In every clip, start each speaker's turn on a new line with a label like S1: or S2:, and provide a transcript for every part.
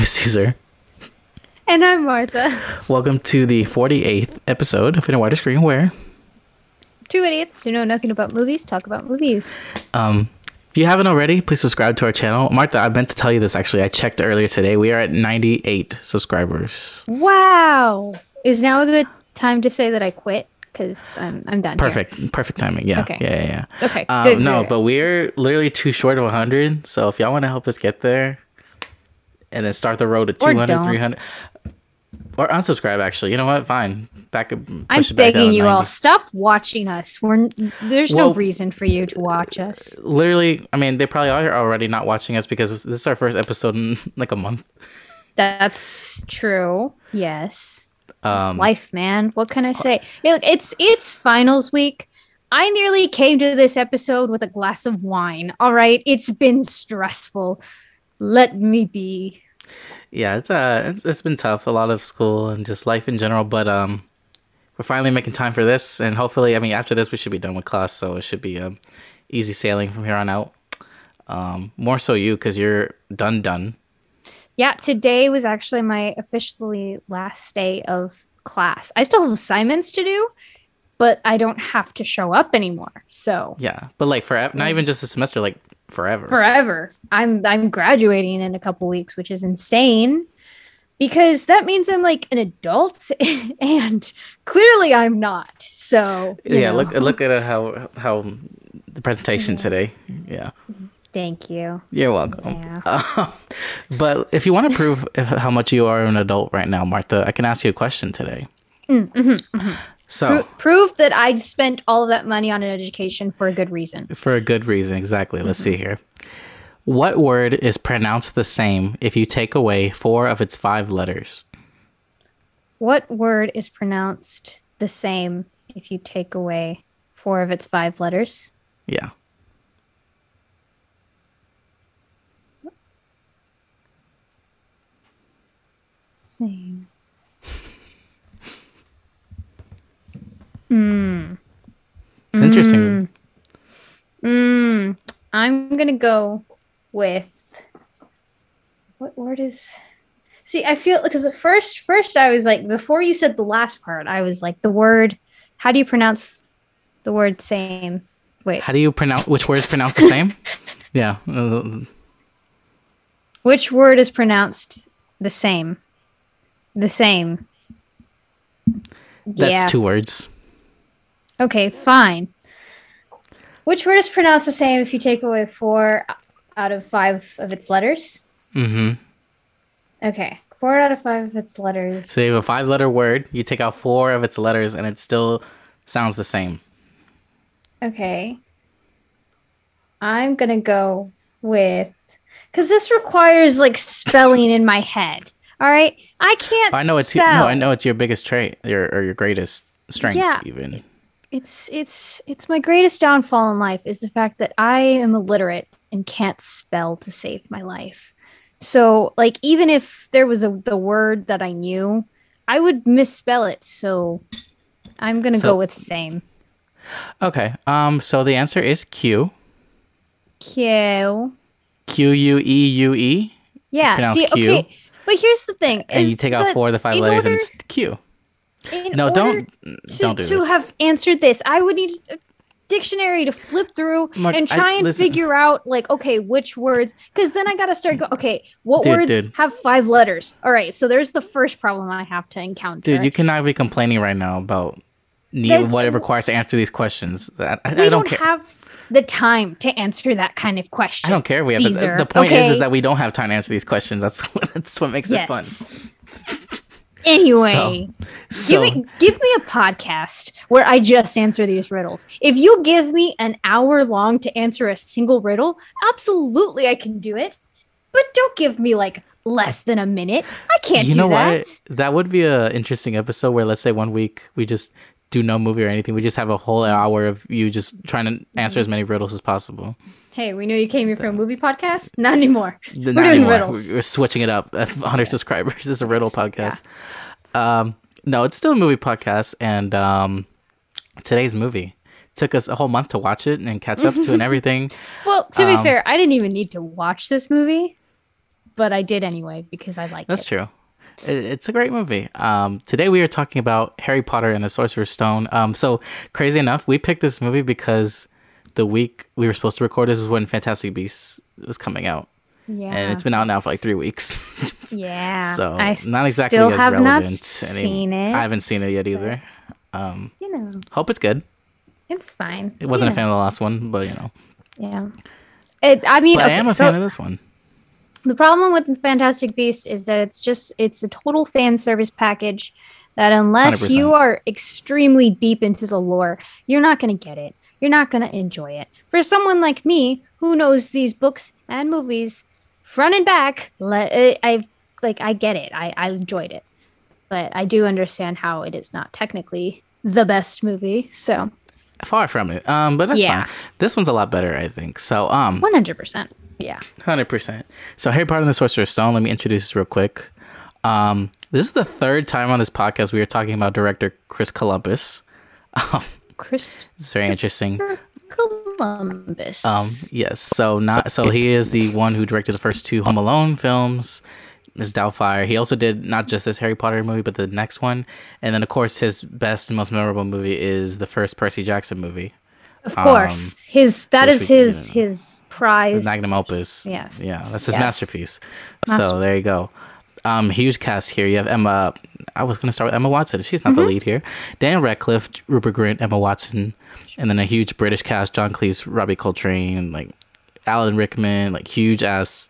S1: is Caesar.
S2: And I'm Martha.
S1: Welcome to the 48th episode of In a Wider Screen, where
S2: Two idiots who know nothing about movies talk about movies.
S1: um, if you haven't already, please subscribe to our channel. Martha, I meant to tell you this actually. I checked earlier today. We are at 98 subscribers.
S2: Wow. Is now a good time to say that I quit? Because I'm, I'm done. here.
S1: Perfect. Perfect timing. Yeah.
S2: Okay.
S1: Yeah, yeah, yeah.
S2: Okay,
S1: Um,
S2: good,
S1: no,
S2: good.
S1: but we're literally too short of 100. So if y'all want to help us get there and then start the road to
S2: Or
S1: 200,
S2: don't.
S1: 300, or unsubscribe, actually. You know what? Fine. Back up.
S2: I'm begging you all, stop watching us. We're there's no reason for you to watch us.
S1: Literally, I mean, they probably are already not watching us because this is our first episode in like a month.
S2: That's true. Yes.
S1: Um,
S2: Life, man. What can I say? Look, It's it's finals week. I nearly came to this episode with a glass of wine. All right, it's been stressful. Let me be.
S1: yeah, it's uh, it's, it's been tough. A lot of school and just life in general, but um, we're finally making time for this, and hopefully, I mean, after this, we should be done with class, so it should be um, easy sailing from here on out. Um, more so you, because you're done, done.
S2: Yeah, today was actually my officially last day of class. I still have assignments to do, but I don't have to show up anymore. So
S1: Yeah, but like for not even just a semester, like forever.
S2: forever. I'm I'm graduating in a couple weeks, which is insane because that means I'm like an adult and clearly I'm not. So
S1: yeah,
S2: know.
S1: look look at how how the presentation today. Yeah.
S2: Thank you.
S1: You're welcome.
S2: Yeah.
S1: Uh, but if you want to prove how much you are an adult right now, Martha, I can ask you a question today. So,
S2: Pro- prove that I spent all of that money on an education for a good reason.
S1: for a good reason, exactly. Let's see mm-hmm. here. What word is pronounced the same if you take away four of its five letters?
S2: What word is pronounced the same if you take away four of its five letters?
S1: Yeah.
S2: Same. Hmm.
S1: It's interesting.
S2: Mm, I'm gonna go with what word is? See, I feel because at first, first I was like, before you said the last part, I was like, the word. How do you pronounce the word same? Wait,
S1: How do you pronounce which word is pronounced the same? Yeah.
S2: which word is pronounced the same? The same.
S1: That's
S2: yeah.
S1: two words.
S2: Okay, fine. Which word is pronounced the same if you take away four out of five of its letters?
S1: Mm-hmm.
S2: Okay, four out of five of its letters.
S1: So you have a five letter word, you take out four of its letters, and it still sounds the same.
S2: Okay. I'm gonna go with because this requires like spelling in my head. All right, I can't.
S1: I know it's
S2: spell.
S1: your, no, I know it's your biggest trait, your or your greatest strength,
S2: Yeah.
S1: even.
S2: It's it's it's my greatest downfall in life is the fact that I am illiterate and can't spell to save my life. So like even if there was a the word that I knew, I would misspell it. So I'm gonna
S1: So-
S2: go with same.
S1: Okay. Um. So the answer is Q.
S2: Q.
S1: Q U E U E.
S2: Yeah. See,
S1: Q.
S2: okay. But here's the thing:
S1: And you take out four of the five letters, and it's Q.
S2: in
S1: No,
S2: order mm,
S1: don't
S2: to,
S1: don't do
S2: to
S1: this.
S2: have answered this, I would need a dictionary to flip through
S1: Mark,
S2: and
S1: I-
S2: try and
S1: listen.
S2: figure out like okay which words because then I gotta start go okay what
S1: Dude,
S2: words
S1: dude.
S2: have five letters all right so there's the first problem I have to encounter
S1: Dude, you cannot be complaining right now about need,
S2: Then-
S1: what it requires to answer these questions. That I,
S2: we
S1: I
S2: don't,
S1: don't care.
S2: have the time to answer that kind of question
S1: I don't care. We have the,
S2: Caesar,
S1: the point is,
S2: okay?
S1: is that we don't have time to answer these questions. That's what, that's what makes it fun.
S2: Anyway
S1: So,
S2: Give me give me a podcast where I just answer these riddles. If you give me an hour long to answer a single riddle, absolutely I can do it. But don't give me like less than a minute. I can't
S1: you
S2: do
S1: know
S2: that.
S1: what? That would be an interesting episode where let's say one week we just do no movie or anything. We just have a whole hour of you just trying to answer as many riddles as possible.
S2: Hey, we know you came here for a movie podcast. Not anymore.
S1: Not
S2: We're doing
S1: anymore.
S2: riddles.
S1: We're switching it up. 100 subscribers. Is a riddle podcast. Um, no, it's still a movie podcast, and um, today's movie took us a whole month to watch it and catch up to and everything.
S2: Well, to be
S1: Um,
S2: fair, I didn't even need to watch this movie. but I did anyway because I like
S1: That's true. It- It's a great movie. Um, today we are talking about Harry Potter and the Sorcerer's Stone. Um, so crazy enough, we picked this movie because the week we were supposed to record this was when Fantastic Beasts was coming out,
S2: Yeah,
S1: and it's been out now for like three weeks.
S2: Yeah,
S1: so
S2: I
S1: not exactly
S2: still
S1: as
S2: have
S1: relevant.
S2: not
S1: any-
S2: seen it.
S1: I haven't seen it yet either. Um,
S2: you know,
S1: hope it's good.
S2: it's fine.
S1: It wasn't
S2: yeah.
S1: a fan of the last one, but you know,
S2: Yeah. It, I mean, okay,
S1: I am a
S2: so
S1: fan of this one.
S2: the problem with Fantastic Beasts is that it's just it's a total fan service package that unless
S1: 100%.
S2: you are extremely deep into the lore, you're not going to get it. You're not going to enjoy it. For someone like me who knows these books and movies front and back, le- I like I get it. I I enjoyed it. But I do understand how it is not technically the best movie. So,
S1: Far from it. Um, but that's
S2: Yeah.
S1: fine. This one's a lot better, I think. So, um,
S2: 100%. Yeah.
S1: Hundred percent. So Harry Potter and the Sorcerer's Stone. Let me introduce this real quick. Um, this is the third time on this podcast we are talking about director Chris Columbus. Um,
S2: Christopher
S1: it's very interesting.
S2: Columbus.
S1: Um, yes. So not so he is the one who directed the first two Home Alone films. Miss Doubtfire. He also did not just this Harry Potter movie, but the next one, and then of course his best and most memorable movie is the first Percy Jackson movie,
S2: Of course, his that
S1: um,
S2: is
S1: we-
S2: his
S1: yeah.
S2: his prize.
S1: magnum opus.
S2: Yes.
S1: Yeah, that's his
S2: Yes.
S1: masterpiece. So there you go. Um, huge cast here. You have Emma. I was gonna start with Emma Watson. She's not the lead here. Daniel Radcliffe, Rupert Grint, Emma Watson, and then a huge British cast: John Cleese, Robbie Coltrane, like Alan Rickman. Like huge ass.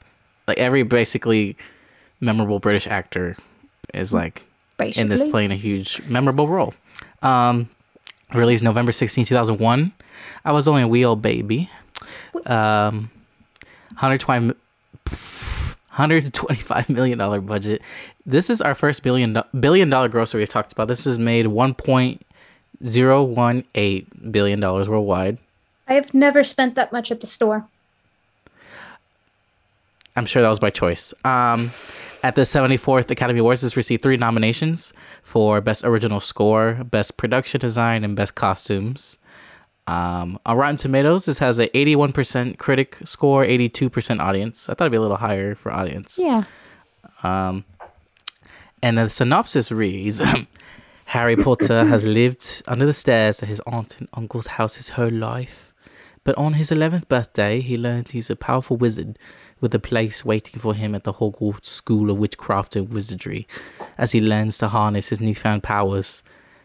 S1: Like every basically memorable British actor is like in this playing a huge memorable role. Um, released November 16, 2001. I was only a wee old baby. Um, 120, mi- 125 million dollar budget. This is our first billion billion dollar grocery we've talked about. This has made 1.018 billion dollars worldwide.
S2: I have never spent that much at the store.
S1: I'm sure that was by choice. Um, at the 74th Academy Awards, this received three nominations for Best Original Score, Best Production Design, and Best Costumes. Um, on Rotten Tomatoes, this has a 81% critic score, 82% audience. I thought it'd be a little higher for audience.
S2: Yeah.
S1: And the synopsis reads Harry Potter has lived under the stairs at his aunt and uncle's house his whole life. But on his 11th birthday, he learned he's a powerful wizard with a place waiting for him at the Hogwarts School of Witchcraft and Wizardry as he learns to harness his newfound powers.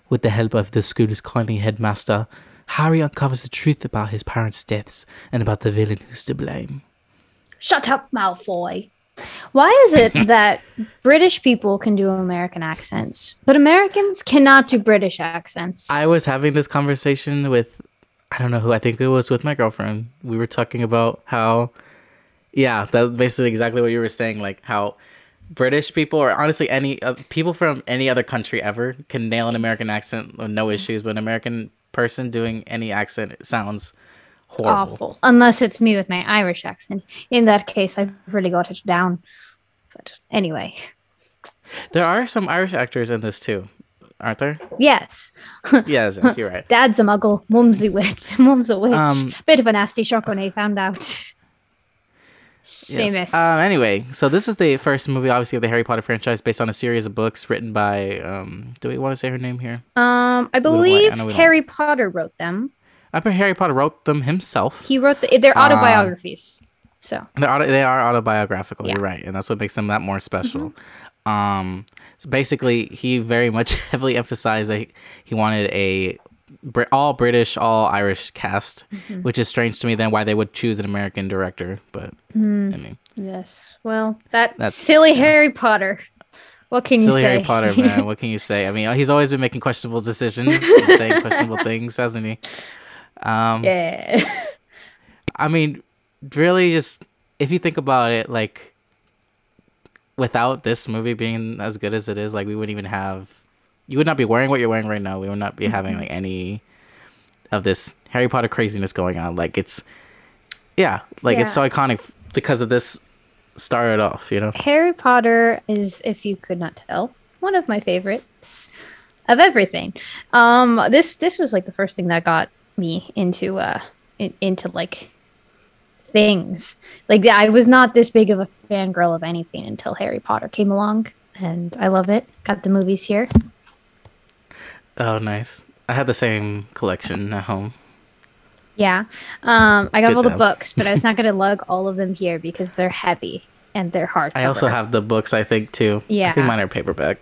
S1: With the help of the school's kindly headmaster, Harry uncovers the truth about his parents' deaths and about the villain who's to blame.
S2: Shut up, Malfoy. Why is it that British people can do American accents, but Americans cannot do British accents?
S1: I was having this conversation with I don't know who I think it was with my girlfriend. We were talking about how yeah, that's basically exactly what you were saying like how British people or honestly any uh, people from any other country ever can nail an American accent with no issues, but an American person doing any accent it sounds horrible.
S2: Awful. Unless it's me with my Irish accent. In that case, I've really got it down. But anyway,
S1: There are some Irish actors in this too, aren't there?
S2: yes.
S1: yes, yes, you're right.
S2: Dad's a muggle. Mum's a witch. Mum's a witch.
S1: Um,
S2: Bit of a nasty shock when he found out.
S1: Yes.
S2: Seamus.
S1: Um, anyway, so this is the first movie, obviously, of the Harry Potter franchise, based on a series of books written by. Um, do we want to say her name here?
S2: Um, I believe
S1: I we don't.
S2: Harry Potter wrote them.
S1: I bet Harry Potter wrote them himself.
S2: He wrote the, their
S1: Um,
S2: autobiographies. so
S1: They're auto, they are autobiographical. You're right, and that's what makes them that more special. Um, so basically, he very much heavily emphasized that he wanted a Brit- all British, all Irish cast, which is strange to me. Then why they would choose an American director, but I mean,
S2: yes, well, that
S1: That's-
S2: silly Harry Potter. What can you say?
S1: Harry Potter, man. what can you say? I mean, he's always been making questionable decisions, and saying questionable things, hasn't he? Um,
S2: yeah.
S1: I mean, really, just if you think about it, like without this movie being as good as it is, like we wouldn't even have. You would not be wearing what you're wearing right now. We would not be having like any of this Harry Potter craziness going on. Like it's, yeah, like it's so iconic because of this. Started off, you know.
S2: Harry Potter is, if you could not tell, one of my favorites of everything. Um, this this was like the first thing that got me into uh in, into like things. Like I was not this big of a fangirl of anything until Harry Potter came along, and I love it. Got the movies here.
S1: Oh, nice. I had the same collection at home.
S2: Yeah, um, I got
S1: Good
S2: all the books, but I was not going to lug all of them here because they're heavy and they're hard.
S1: I also have the books, I think, too.
S2: Yeah.
S1: I think mine are paperback.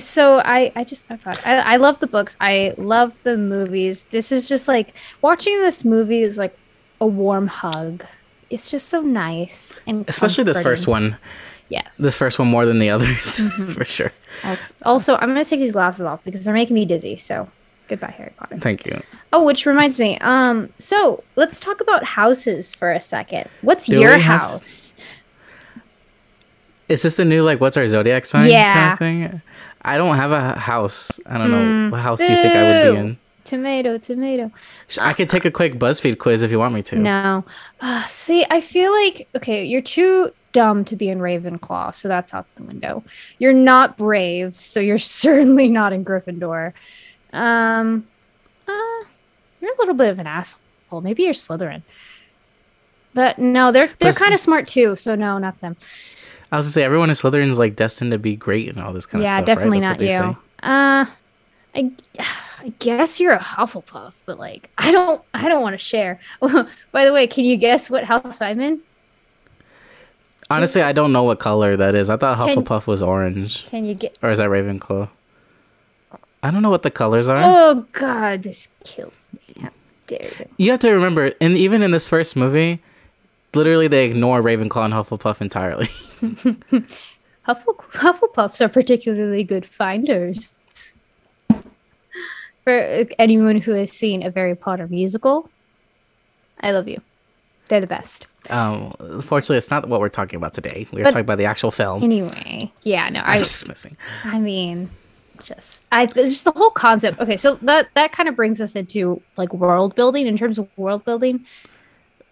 S2: so I I just I thought I, I love the books. I love the movies. This is just like watching this movie is like a warm hug. It's just so nice and
S1: Especially this first one.
S2: Yes,
S1: This first one more than the others,
S2: Mm-hmm.
S1: for sure.
S2: Also, I'm gonna take these glasses off because they're making me dizzy. So goodbye, Harry Potter.
S1: Thank you.
S2: Oh, which reminds me. Um, so let's talk about houses for a second. What's
S1: Do
S2: your
S1: have to-
S2: house?
S1: Is this the new, like, what's our zodiac sign kind
S2: Yeah.
S1: of thing? I don't have a house. I don't know. What house do you think I would be in?
S2: Tomato, tomato.
S1: I could take a quick BuzzFeed quiz if you want me to.
S2: No. Uh, see, I feel like okay, you're too dumb to be in Ravenclaw, so that's out the window. You're not brave, so you're certainly not in Gryffindor. Um, uh, you're a little bit of an asshole. Maybe you're Slytherin. But no, they're they're kind of smart too. So no, not them.
S1: I was gonna say everyone in Slytherin is like destined to be great and all this kind
S2: yeah,
S1: of stuff.
S2: Yeah, definitely
S1: right?
S2: not you.
S1: say.
S2: Uh, I, I guess you're a Hufflepuff, but like, I don't, I don't want to share. By the way, can you guess what house I'm in?
S1: Honestly, I don't know what color that is. I thought
S2: Can-
S1: Hufflepuff was orange,
S2: Can you get?
S1: or is that Ravenclaw? I don't know what the colors are.
S2: Oh God, this kills me. How dare you?
S1: You have to remember, and even in this first movie, literally they ignore Ravenclaw and Hufflepuff entirely.
S2: Huffle, Hufflepuffs are particularly good finders. For anyone who has seen a Harry Potter musical, I love you. They're the best.
S1: Um, unfortunately, it's not what we're talking about today. We were talking about the actual film.
S2: Anyway, yeah, no,
S1: I'm
S2: I,
S1: just missing.
S2: I mean, just I just the whole concept. Okay, so that that kind of brings us into like world building. In terms of world building,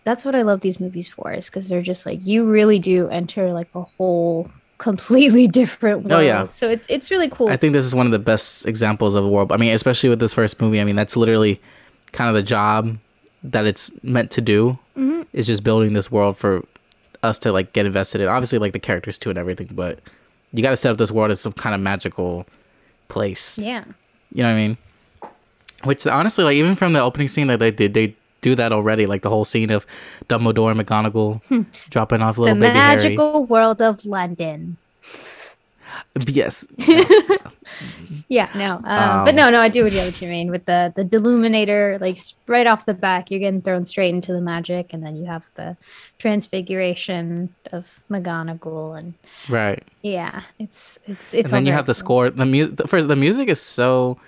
S2: that's what I love these movies for, is because they're just like you really do enter like a whole completely different world.
S1: Oh, yeah.
S2: So it's it's really cool.
S1: I think this is one of the best examples of a world. I mean, especially with this first movie. I mean, that's literally kind of the job that it's meant to do.
S2: Mm-hmm.
S1: Is just building this world for us to like get invested in. Obviously, like the characters too and everything, but you got to set up this world as some kind of magical place.
S2: yeah.
S1: You know what I mean? Which honestly, like even from the opening scene that they did, they do that already. Like the whole scene of Dumbledore and McGonagall dropping off
S2: Hmm. The
S1: little baby The
S2: magical world of London.
S1: Yes,
S2: Yeah, no, um, but
S1: Um,
S2: no, no, I do what what you mean with the the deluminator. Like right off the back, you're getting thrown straight into the magic, and then you have the transfiguration of McGonagall, and
S1: right.
S2: yeah, it's it's it's.
S1: and then you have the score. The music. First, the music is so.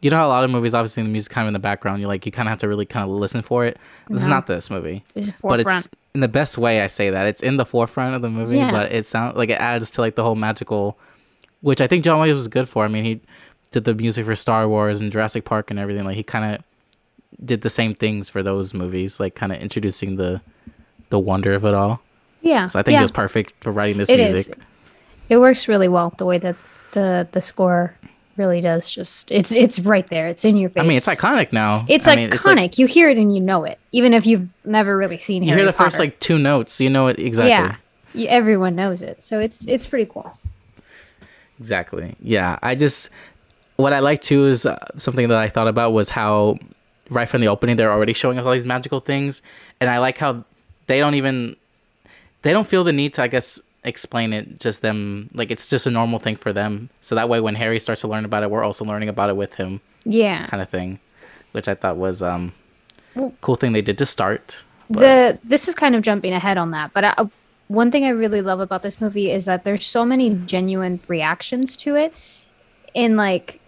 S1: You know, how a lot of movies, obviously, the music kind of in the background. You like, you kind of have to really kind of listen for it. This is not this movie,
S2: It's a
S1: but it's in the best way. I say that it's in the forefront of the movie,
S2: Yeah.
S1: but it sounds like it adds to like the whole magical, which I think John Williams was good for. I mean, he did the music for Star Wars and Jurassic Park and everything. Like he kind of did the same things for those movies, like kind of introducing the the wonder of it all.
S2: yeah,
S1: So I think
S2: yeah.
S1: he was perfect for writing this
S2: It is.
S1: music.
S2: It works really well the way that the the score really does. Just it's it's right there. It's in your face.
S1: I mean, it's iconic now.
S2: It's
S1: I mean,
S2: iconic.
S1: like-
S2: you hear it and you know it, even if you've never really seen. Here.
S1: You
S2: Harry
S1: hear the first like two notes, you know it exactly.
S2: yeah, you, everyone knows it. So it's it's pretty cool.
S1: Exactly. Yeah. I just what I like too is uh, something that I thought about was how right from the opening they're already showing us all these magical things, and I like how they don't even they don't feel the need to I guess explain it. Just them like it's just a normal thing for them. So that way when Harry starts to learn about it, we're also learning about it with him,
S2: Yeah.
S1: kind of thing, which I thought was um
S2: Well-
S1: cool thing they did to start. But-
S2: the this is kind of jumping ahead on that, but I, one thing I really love about this movie is that there's so many genuine reactions to it. In like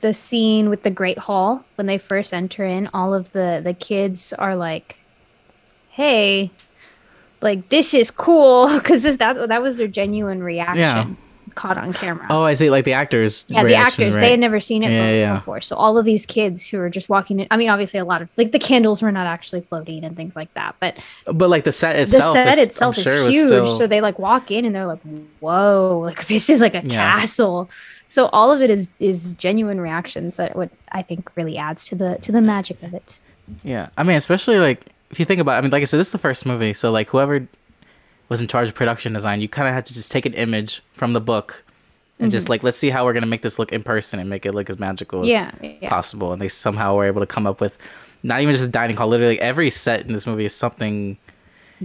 S2: the scene with the Great Hall when they first enter in, all of the the kids are like, "Hey." Like this is cool because that that was their genuine reaction caught on camera.
S1: Oh, I see. Like the actors.
S2: Yeah, the actors,
S1: right?
S2: they had never seen it
S1: Yeah, yeah.
S2: before. So all of these kids who are just walking in, I mean, obviously a lot of, like the candles were not actually floating and things like that, but
S1: But like the set itself.
S2: the set
S1: is,
S2: itself
S1: I'm
S2: is
S1: sure
S2: huge.
S1: still-
S2: So they like walk in and they're like, whoa, like this is like a
S1: Yeah.
S2: castle. So all of it is, is genuine reactions that what I think really adds to the, to the magic of it.
S1: Yeah, I mean, especially like if you think about, it, I mean, like I said, this is the first movie, so like whoever was in charge of production design, you kind of had to just take an image from the book and just like let's see how we're gonna make this look in person and make it look as magical as
S2: Yeah, yeah.
S1: possible. And they somehow were able to come up with not even just the dining hall, literally every set in this movie is something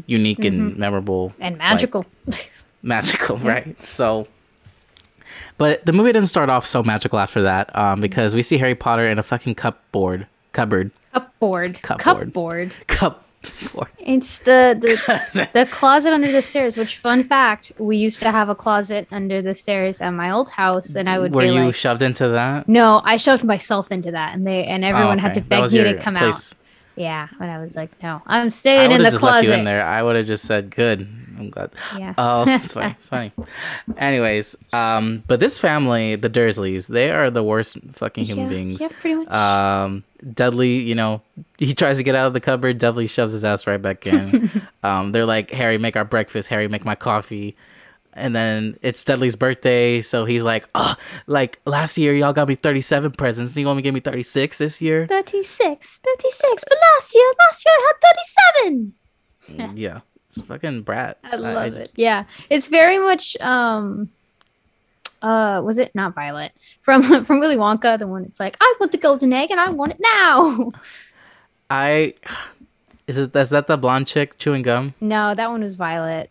S1: unique and memorable
S2: and
S1: like,
S2: magical.
S1: magical, right? So, but the movie doesn't start off so magical after that, um, because we see Harry Potter in a fucking cupboard, cupboard,
S2: Cupboard.
S1: Cupboard.
S2: Cupboard.
S1: cupboard.
S2: It's the the, the closet under the stairs. Which fun fact, we used to have a closet under the stairs at my old house, and I would
S1: Were you
S2: like,
S1: shoved into that?
S2: "No, I shoved myself into that," and they and oh, everyone
S1: Oh,
S2: had to beg me to come
S1: place.
S2: out. Yeah, and I was like, "No, I'm staying in the
S1: just left you in there. I would have just said, "Good, I'm glad."
S2: Yeah.
S1: Oh, it's funny. It's funny. Anyways, um, but this family, the Dursleys, they are the worst fucking human
S2: yeah,
S1: beings.
S2: Yeah, pretty much.
S1: Um, Dudley, you know, he tries to get out of the cupboard. Dudley shoves his ass right back in. um, they're like, Harry, make our breakfast. Harry, make my coffee. And then it's Dudley's birthday, so he's like, "Oh, like last year y'all got me 37 presents. And you want me to give me 36 this year?"
S2: 36, 36, but last year, last year I had 37.
S1: yeah, it's fucking brat.
S2: I love it. Yeah, it's very much um uh was it not Violet from from Willy Wonka the one it's like I want the golden egg and I want it now.
S1: I is it is that the blonde chick chewing gum?
S2: no, that one was Violet.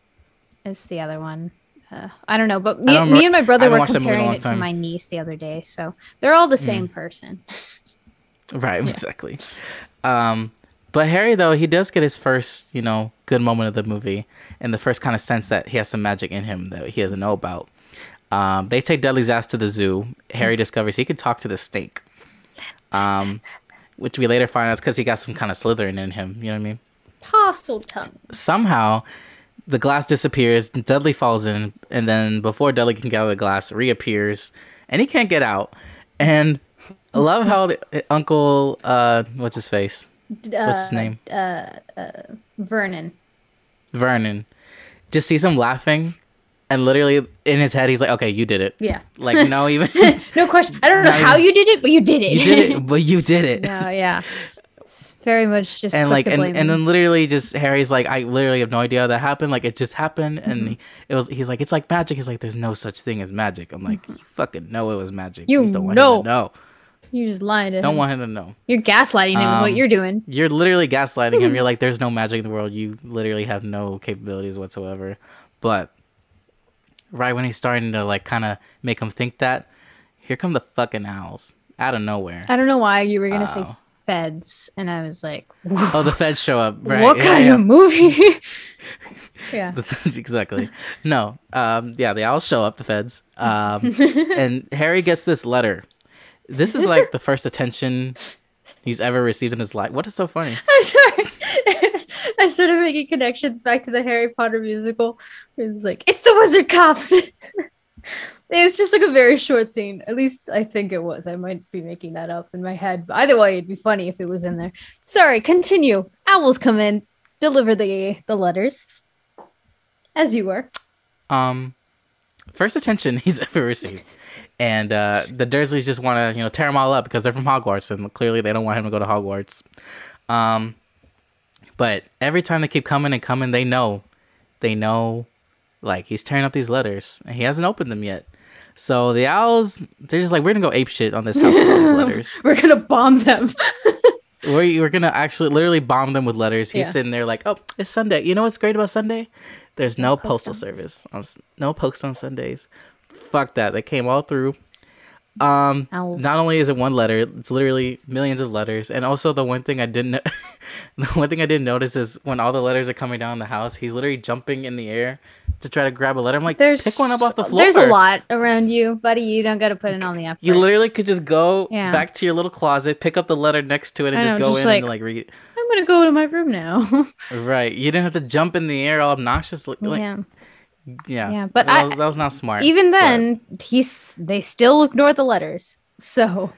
S2: It's the other one. Uh, I don't know, but me, me and my brother were
S1: watched that movie in a
S2: comparing it to
S1: time. Mm.
S2: my niece the other day, so they're all the same person.
S1: Right, exactly. Um, but Harry though he does get his first, you know, good moment of the movie, and the first kind of sense that he has some magic in him that he doesn't know about. Um, they take Dudley's ass to the zoo. Harry discovers he can talk to the snake, um, which we later find out is because he got some kind of Slytherin in him. You know what I mean?
S2: Parseltongue.
S1: Somehow, the glass disappears. Dudley falls in, and then before Dudley can get out of the glass, reappears, and he can't get out. And I love how the, Uncle, uh, what's his face? What's his name?
S2: Vernon.
S1: Vernon. Just sees him laughing, and literally in his head, he's like, "Okay, you did it."
S2: Yeah.
S1: Like, no, even
S2: No question. I don't know how
S1: even-
S2: you did it, but you did it.
S1: you did it, but you did it.
S2: no, yeah. It's very much just
S1: and like and, and then literally just harry's like i literally have no idea how that happened like it just happened and
S2: Mm-hmm.
S1: he, it was he's like it's like magic he's like there's no such thing as magic i'm like you fucking know it was magic
S2: Mm-hmm. You
S1: just don't want
S2: know.
S1: him to know
S2: you just lied to him.
S1: don't
S2: him.
S1: want him to know
S2: You're gaslighting him. is what
S1: Um,
S2: you're doing.
S1: you're literally gaslighting him you're like there's no magic in the world you literally have no capabilities whatsoever but right when he's starting to like kind of make him think that here come the fucking owls out of nowhere
S2: I don't know why you were gonna say
S1: Oh.
S2: feds, and I was like,
S1: oh the feds show up right
S2: "What
S1: yeah,
S2: kind
S1: yeah.
S2: of movie?" yeah.
S1: exactly. No. Um, yeah, they all show up, the feds. Um, and Harry gets this letter. This is like the first attention he's ever received in his life. What is so funny?
S2: I'm sorry. I started making connections back to the Harry Potter musical. It's like, it's the wizard cops. it's just like a very short scene. At least I think it was. I might be making that up in my head. But either way, it'd be funny if it was in there. Sorry, continue. Owls come in, deliver the the letters. As you were.
S1: Um, first attention he's ever received. And uh, the Dursleys just want to, you know, tear him all up because they're from Hogwarts, and clearly they don't want him to go to Hogwarts. Um, but every time they keep coming and coming, they know, they know, like he's tearing up these letters, and he hasn't opened them yet. So the owls, they're just like, we're gonna go ape shit on this house with all these letters.
S2: We're gonna bomb them.
S1: We're, we're gonna actually literally bomb them with letters. He's
S2: Yeah.
S1: sitting there like, oh, it's Sunday. You know what's great about Sunday? There's no
S2: post
S1: postal service. On, no post on Sundays. Fuck that. They came all through. Um,
S2: Owls.
S1: not only is it one letter, it's literally millions of letters. And also the one thing I didn't, the one thing I didn't notice is when all the letters are coming down the house, he's literally jumping in the air to try to grab a letter. I'm like,
S2: There's
S1: pick one up off the floor.
S2: There's a lot around you, buddy. You don't gotta put in all the effort.
S1: You literally could just go
S2: Yeah.
S1: back to your little closet, pick up the letter next to it, and
S2: I
S1: just
S2: know,
S1: go
S2: just
S1: in and
S2: like-
S1: like read.
S2: I'm gonna go to my room now.
S1: Right. You didn't have to jump in the air all obnoxiously. Like, yeah.
S2: Yeah.
S1: Yeah.
S2: Yeah, but
S1: that,
S2: I-
S1: was, that was not smart.
S2: Even
S1: but-
S2: then, he's they still ignore the letters. So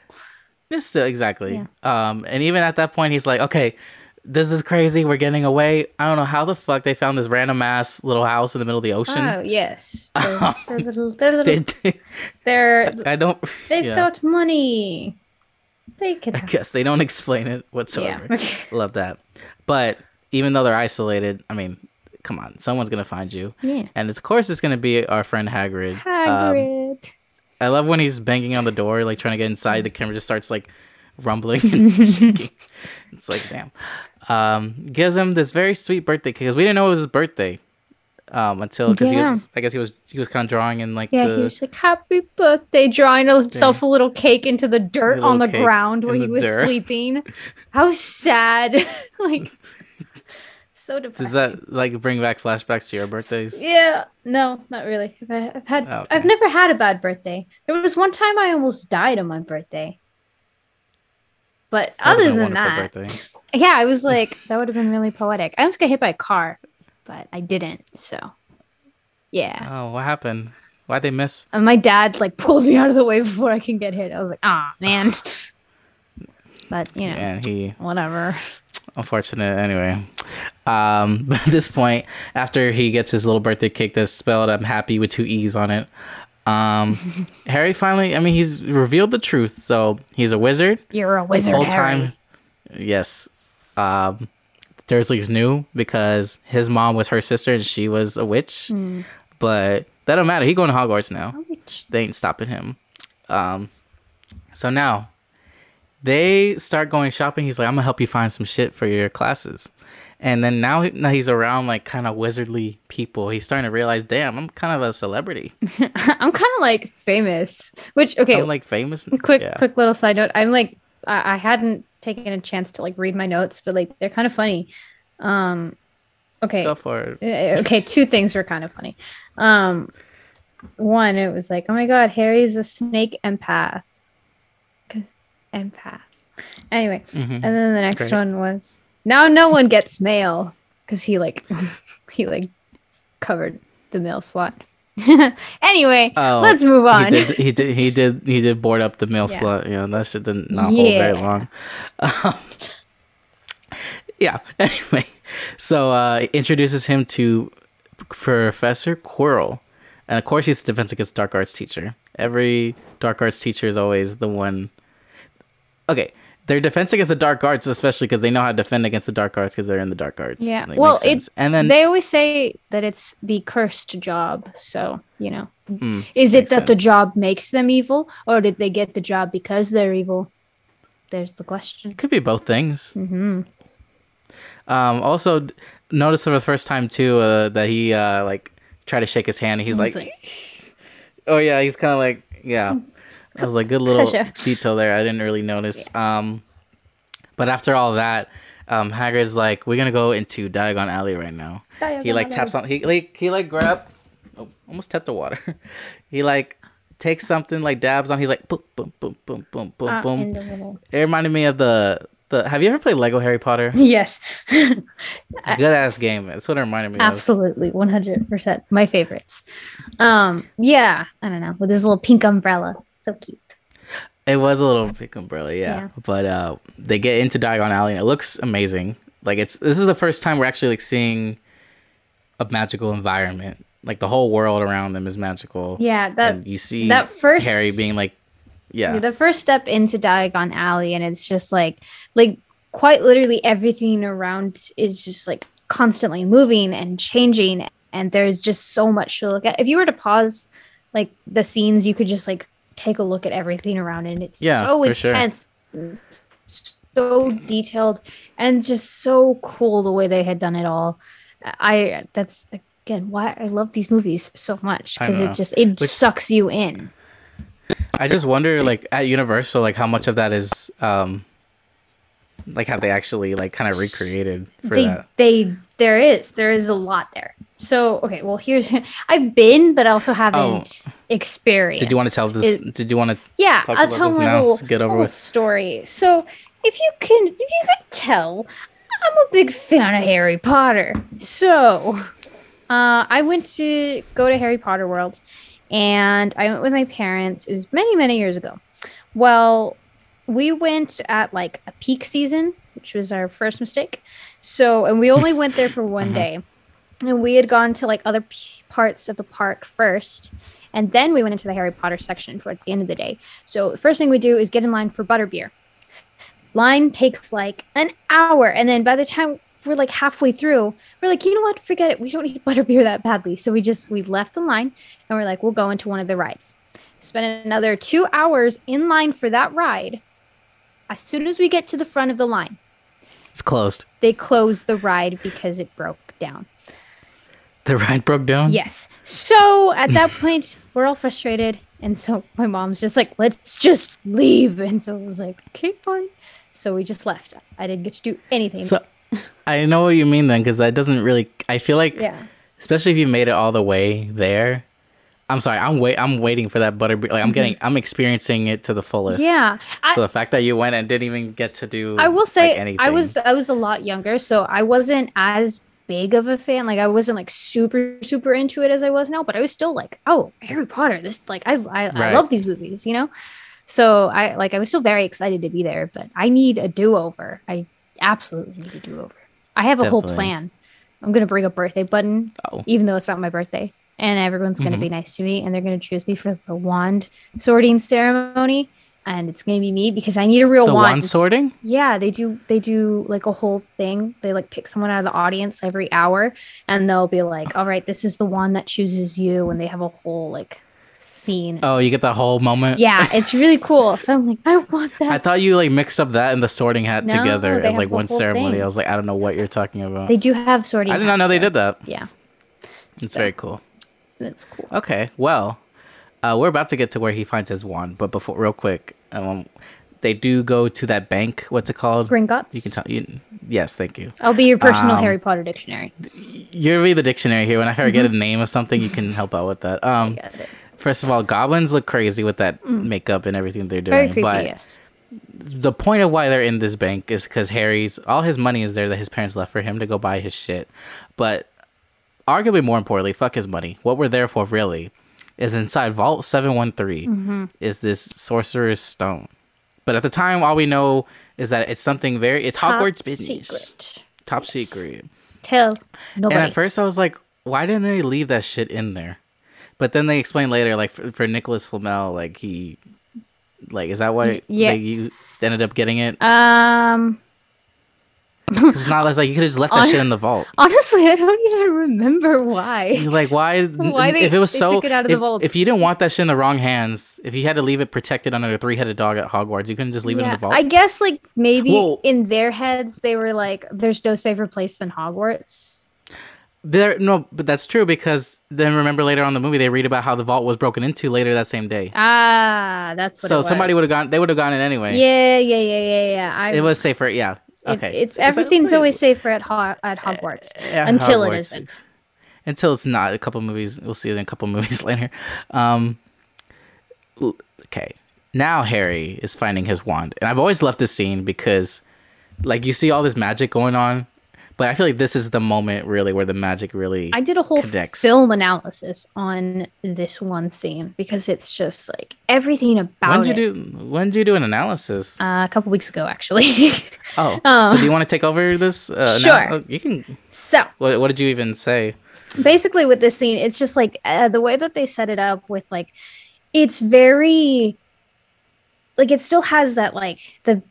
S1: It's still, exactly. Um, and even at that point, he's like, okay, this is crazy. We're getting away. I don't know how the fuck they found this random ass little house in the middle of the ocean.
S2: oh yes, they're, they're little, they're little,
S1: They-
S2: they're
S1: I don't.
S2: they've
S1: yeah.
S2: got money. They can.
S1: I guess they don't explain it whatsoever.
S2: Yeah.
S1: Love that. But even though they're isolated, I mean, come on, someone's gonna find you.
S2: Yeah.
S1: And it's, of course, it's gonna be our friend Hagrid. Um,
S2: Hagrid.
S1: I love when he's banging on the door, like trying to get inside. The camera just starts like rumbling and shaking. It's like, damn. Um, gives him this very sweet birthday cake because we didn't know it was his birthday um, until because
S2: Yeah.
S1: he was, I guess he was he was kind of drawing in like
S2: yeah,
S1: the
S2: he was like, "Happy birthday!" Drawing himself a little cake into the dirt on the ground where he was
S1: dirt.
S2: sleeping. How sad! like, so depressing.
S1: Does that like bring back flashbacks to your birthdays?
S2: Yeah, no, not really. I've, I've had,
S1: Oh, okay.
S2: I've never had a bad birthday. There was one time I almost died on my birthday, but
S1: That
S2: other than that,
S1: birthday.
S2: yeah, I was like, that would have been really poetic. I almost got hit by a car, but I didn't. So, yeah.
S1: Oh, what happened? Why'd they miss?
S2: And my dad like pulled me out of the way before I can get hit. I was like, ah, man. but you know,
S1: And he
S2: whatever.
S1: unfortunate anyway um but at this point after he gets his little birthday cake that's spelled i'm happy with two e's on it um harry finally i mean he's revealed the truth so he's a wizard
S2: You're a wizard,
S1: whole
S2: Harry.
S1: time yes um dursley's knew because his mom was her sister and she was a witch
S2: Hmm.
S1: but that don't matter he going to hogwarts now they ain't stopping him. Um, so now they start going shopping. He's like, I'm gonna help you find some shit for your classes. And then now, now he's around like kind of wizardly people. He's starting to realize, damn, I'm kind of a celebrity.
S2: I'm kind of like famous. Which okay,
S1: I'm like famous.
S2: quick
S1: Yeah.
S2: quick little side note. I'm like I, I hadn't taken a chance to like read my notes, but like they're kind of funny. Um, okay,
S1: Go for it.
S2: Uh, okay, two things were kind of funny. Um, one, it was like, oh my god, Harry's a snake empath. Cause empath. Anyway,
S1: Mhm.
S2: and then the next
S1: Great.
S2: one was now no one gets mail because he like he like covered the mail slot. anyway,
S1: Oh,
S2: let's move on.
S1: He did, he did. He did. He did board up the mail
S2: Yeah.
S1: slot. Yeah, that shit did not hold very long. Um, yeah. Anyway, so uh, introduces him to Professor Quirrell, and of course he's the defense against dark arts teacher. Every dark arts teacher is always the one. Okay, their defense against the dark arts, especially because they know how to defend against the dark arts because they're in the dark arts.
S2: Yeah.
S1: Like,
S2: well, it's
S1: and then
S2: they always say that it's the cursed job. So, you know,
S1: Hmm,
S2: is it
S1: makes
S2: that the job makes them evil or did they get the job because they're evil? There's the question.
S1: it could be both things.
S2: hmm
S1: Um, also, notice for the first time too uh, that he uh, like tried to shake his hand. And he's like, "Oh yeah," he's kind of like, "Yeah." That was like good little
S2: Pleasure.
S1: detail there. I didn't really notice. Um, but after all that, um, Hagrid's like, "We're gonna go into Diagon Alley right now." He like taps on. He like he like grab. Oh, almost tapped the water. he like takes something like dabs on. He's like boom boom boom boom boom boom
S2: Ah,
S1: boom. It reminded me of the the. Have you ever played Lego Harry Potter?
S2: yes.
S1: Good ass game. That's what it reminded me of.
S2: Absolutely. 100%. My favorites. Um, yeah, I don't know, with his little pink umbrella. So cute.
S1: It was a little big umbrella, yeah.
S2: Yeah.
S1: But uh, they get into Diagon Alley and it looks amazing. Like it's this is the first time we're actually like seeing a magical environment. Like the whole world around them is magical.
S2: Yeah, that
S1: and you see
S2: that first
S1: Harry being like, yeah,
S2: the first step into Diagon Alley, and it's just like like quite literally everything around is just like constantly moving and changing, and there's just so much to look at. If you were to pause like the scenes, you could just like take a look at everything around, and it's
S1: Yeah,
S2: so
S1: for sure.
S2: intense, so detailed, and just so cool the way they had done it all. I that's again why I love these movies so much because it just it sucks you in.
S1: I just wonder like at Universal like how much of that is um like have they actually like kind of recreated for
S2: they
S1: that.
S2: they there is there is a lot there so okay well here's i've been but i also haven't experienced
S1: Oh. Did you want to tell this?
S2: It-
S1: did you want to?
S2: yeah
S1: talk
S2: i'll
S1: about
S2: tell
S1: this
S2: my
S1: now?
S2: little,
S1: get over
S2: little
S1: with.
S2: story so if you can if you could tell i'm a big fan of harry potter so uh, i went to go to harry potter world and i went with my parents it was many many years ago well we went at like a peak season which was our first mistake so and we only went there for one
S1: Mhm.
S2: day and we had gone to like other p- parts of the park first and then we went into the harry potter section towards the end of the day so the first thing we do is get in line for butterbeer this line takes like an hour and then by the time we're like halfway through. We're like, you know what? Forget it. We don't need butterbeer that badly. So we just we left the line and we're like, we'll go into one of the rides. Spend another two hours in line for that ride. As soon as we get to the front of the line,
S1: It's closed.
S2: they closed the ride because it broke down.
S1: The ride broke down.
S2: Yes. So at that point, we're all frustrated. And so my mom's just like, let's just leave. And so I was like, okay, fine. So we just left. I didn't get to do anything.
S1: So I know what you mean then, because that doesn't really. I feel like,
S2: yeah.
S1: especially if you made it all the way there. I'm sorry. I'm wait. I'm waiting for that butterbeer. Like I'm getting. I'm experiencing it to the fullest.
S2: Mm-hmm. Yeah. I,
S1: So the fact that you went and didn't even get to do.
S2: I will
S1: like,
S2: say
S1: anything.
S2: I was I was a lot younger, so I wasn't as big of a fan. Like I wasn't like super super into it as I was now, but I was still like, oh, Harry Potter. This like I I, I love these movies, you know. So I like I was still very excited to be there, but I need a do over. I absolutely need a do over. I have a whole plan. I'm gonna bring a birthday button,
S1: Oh.
S2: even though it's not my birthday, and everyone's gonna
S1: Mhm.
S2: be nice to me, and they're gonna choose me for the wand sorting ceremony. And it's gonna be me because I need a real
S1: the
S2: wand.
S1: wand sorting.
S2: Yeah, they do. They do like a whole thing. They like pick someone out of the audience every hour, and they'll be like, "All right, this is the one that chooses you," and they have a whole like scene.
S1: Oh, you get the whole moment.
S2: Yeah, it's really cool. So I'm like, I want that.
S1: I thought you like mixed up that and the sorting hat
S2: No,
S1: together as like one ceremony.
S2: thing.
S1: I was like, I don't know what you're talking about.
S2: they do have sorting.
S1: I did not know they did that.
S2: Yeah,
S1: It's
S2: So,
S1: very cool.
S2: That's cool.
S1: Okay, well, uh, we're about to get to where he finds his wand, but before, real quick, um, they do go to that bank. What's it called?
S2: Gringotts.
S1: You can tell. You, yes, thank you.
S2: I'll be your personal
S1: Um,
S2: Harry Potter dictionary.
S1: You're read the dictionary here. When I forget a name of something, you can help out with that. Um, first of all, goblins look crazy with that makeup and everything they're
S2: Mm. Very
S1: doing.
S2: creepy.
S1: but
S2: yes.
S1: the point of why they're in this bank is because Harry's all his money is there that his parents left for him to go buy his shit. But arguably more importantly, fuck his money. What we're there for really is inside Vault Seven One Three
S2: Mm-hmm.
S1: is this sorcerer's stone. But at the time, all we know is that it's something very it's Hogwarts
S2: Top
S1: business,
S2: secret.
S1: top
S2: Yes.
S1: secret.
S2: Tell nobody.
S1: And at first, I was like, why didn't they leave that shit in there? But then they explain later, like for, for Nicholas Flamel, like he, like is that why
S2: Yeah.
S1: they, you ended up getting it?
S2: um.
S1: It's not it's like you could have just left that
S2: Hon-
S1: shit in the vault.
S2: Honestly, I don't even remember why.
S1: Like why?
S2: Why they-
S1: if it was
S2: they
S1: so,
S2: took it out of the
S1: if,
S2: vault.
S1: if you didn't want that shit in the wrong hands, if you had to leave it protected under a three-headed dog at Hogwarts, you couldn't just leave it in the vault.
S2: I guess like maybe
S1: Well-
S2: in their heads they were like, "There's no safer place than Hogwarts."
S1: There, no, but that's true because then remember later on in the movie they read about how the vault was broken into later that same day.
S2: Ah, that's what.
S1: so
S2: it
S1: somebody would have gone. They would have gone in anyway.
S2: Yeah, yeah, yeah, yeah, yeah. I,
S1: It was safer. Yeah.
S2: It-
S1: Okay.
S2: it's
S1: Because I was
S2: everything's always safer at Ho- at Hogwarts
S1: Yeah,
S2: until it
S1: Hogwarts
S2: isn't.
S1: Until it's not. A couple movies. We'll see it in a couple movies later. Um, okay. Now Harry is finding his wand, and I've always loved this scene because, like, you see all this magic going on, but I feel like this is the moment really where the magic really.
S2: I did a whole
S1: connects.
S2: film analysis on this one scene because it's just like everything about
S1: when did you
S2: it.
S1: do? When did you do an analysis?
S2: Uh, a couple weeks ago, actually.
S1: oh,
S2: oh.
S1: so do you want to take over this? Uh,
S2: Sure.
S1: now? Oh, you can.
S2: so
S1: What, what did you even say?
S2: basically with this scene it's just like uh, the way that they set it up with like it's very like it still has that like the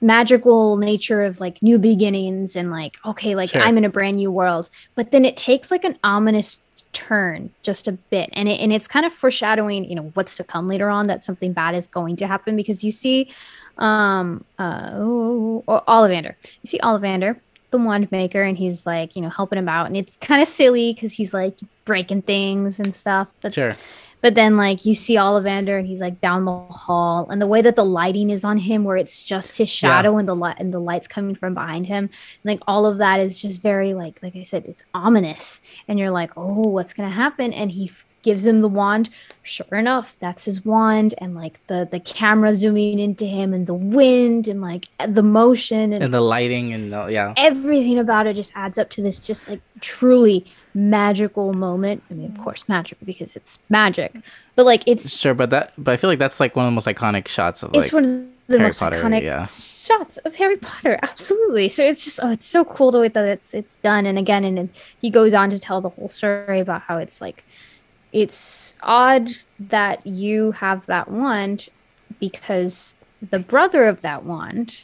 S2: magical nature of like new beginnings and like okay like
S1: Sure.
S2: i'm in a brand new world. But then it takes like an ominous turn just a bit. And it and it's kind of foreshadowing you know what's to come later on that something bad is going to happen. Because you see um uh oh, oh, Ollivander. You see Ollivander the wand maker and he's like you know helping him out. And it's kind of silly because he's like breaking things and stuff. But
S1: Sure.
S2: But then like you see Ollivander and he's like down the hall and the way that the lighting is on him where it's just his
S1: Yeah.
S2: shadow and the light and the lights coming from behind him like all of that is just very like like I said it's ominous and you're like oh what's gonna happen and he f- gives him the wand sure enough that's his wand and like the the camera zooming into him and the wind and like the motion and
S1: And the lighting and the, yeah.
S2: everything about it just adds up to this just like truly magical moment. I mean, of mm. course, magic because it's magic, but like it's
S1: Sure, but that but I feel like that's like one of the most iconic shots of
S2: it's
S1: like
S2: one of the
S1: Harry
S2: most
S1: Potter,
S2: iconic
S1: yeah.
S2: shots of Harry Potter. Absolutely. So it's just oh, it's so cool the way that it's it's done. And again, and then he goes on to tell the whole story about how it's like it's odd that you have that wand because the brother of that wand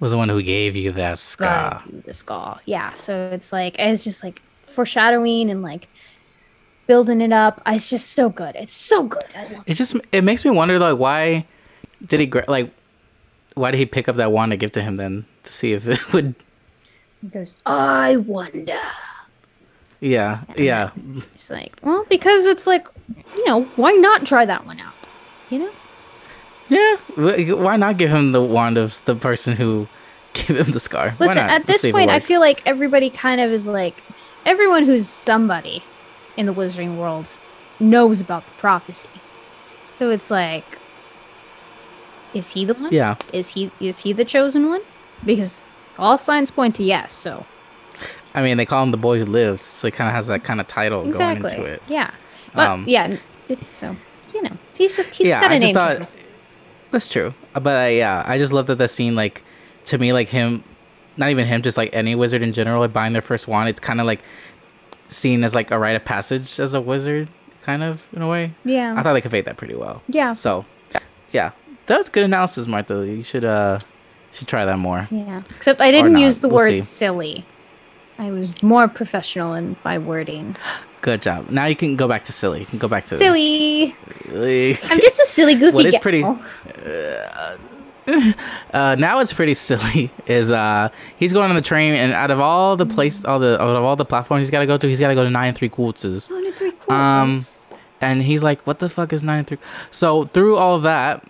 S1: Was the one who gave you that scar.
S2: The skull. Yeah. So it's like it's just like foreshadowing and like building it up. It's just so good. It's so good. I love
S1: It just it makes me wonder like why did he gra- like why did he pick up that wand to give to him then to see if it would
S2: it. There's I wonder.
S1: yeah yeah
S2: It's like, well, because it's like, you know, why not try that one out? You know?
S1: yeah why not give him the wand of the person who gave him the scar
S2: Listen, at this
S1: it
S2: point, I feel like everybody kind of is like, everyone who's somebody in the Wizarding world knows about the prophecy. So it's like, is he the one?
S1: yeah
S2: Is he is he the chosen one? Because all signs point to yes. So
S1: I mean they call him the boy who lived so he kind of has that kind of title
S2: exactly,
S1: going into it
S2: yeah. But
S1: Um,
S2: yeah, it's so you know he's just he's
S1: yeah
S2: got a
S1: I just
S2: name.
S1: thought that's true but uh, yeah I just love that the scene like to me like him not even him just like any wizard in general like buying their first wand it's kind of like seen as like a rite of passage as a wizard kind of in a way
S2: Yeah,
S1: I thought they conveyed that pretty well.
S2: yeah,
S1: So, yeah, that was good analysis, Martha. You should uh, should try that more.
S2: yeah. Except I didn't use the
S1: We'll
S2: word
S1: see.
S2: silly. I was more professional in my wording.
S1: Good job. Now you can go back to silly. You can go back to
S2: silly.
S1: silly.
S2: I'm just a silly goofy.
S1: What is
S2: gal.
S1: pretty- Uh, now it's pretty silly. Is uh, he's going on the train, and out of all the place, all the out of all the platforms he's got to go to, he's got to go to nine and three quarters.
S2: One and three
S1: Um, and he's like, "What the fuck is nine and three? So through all that,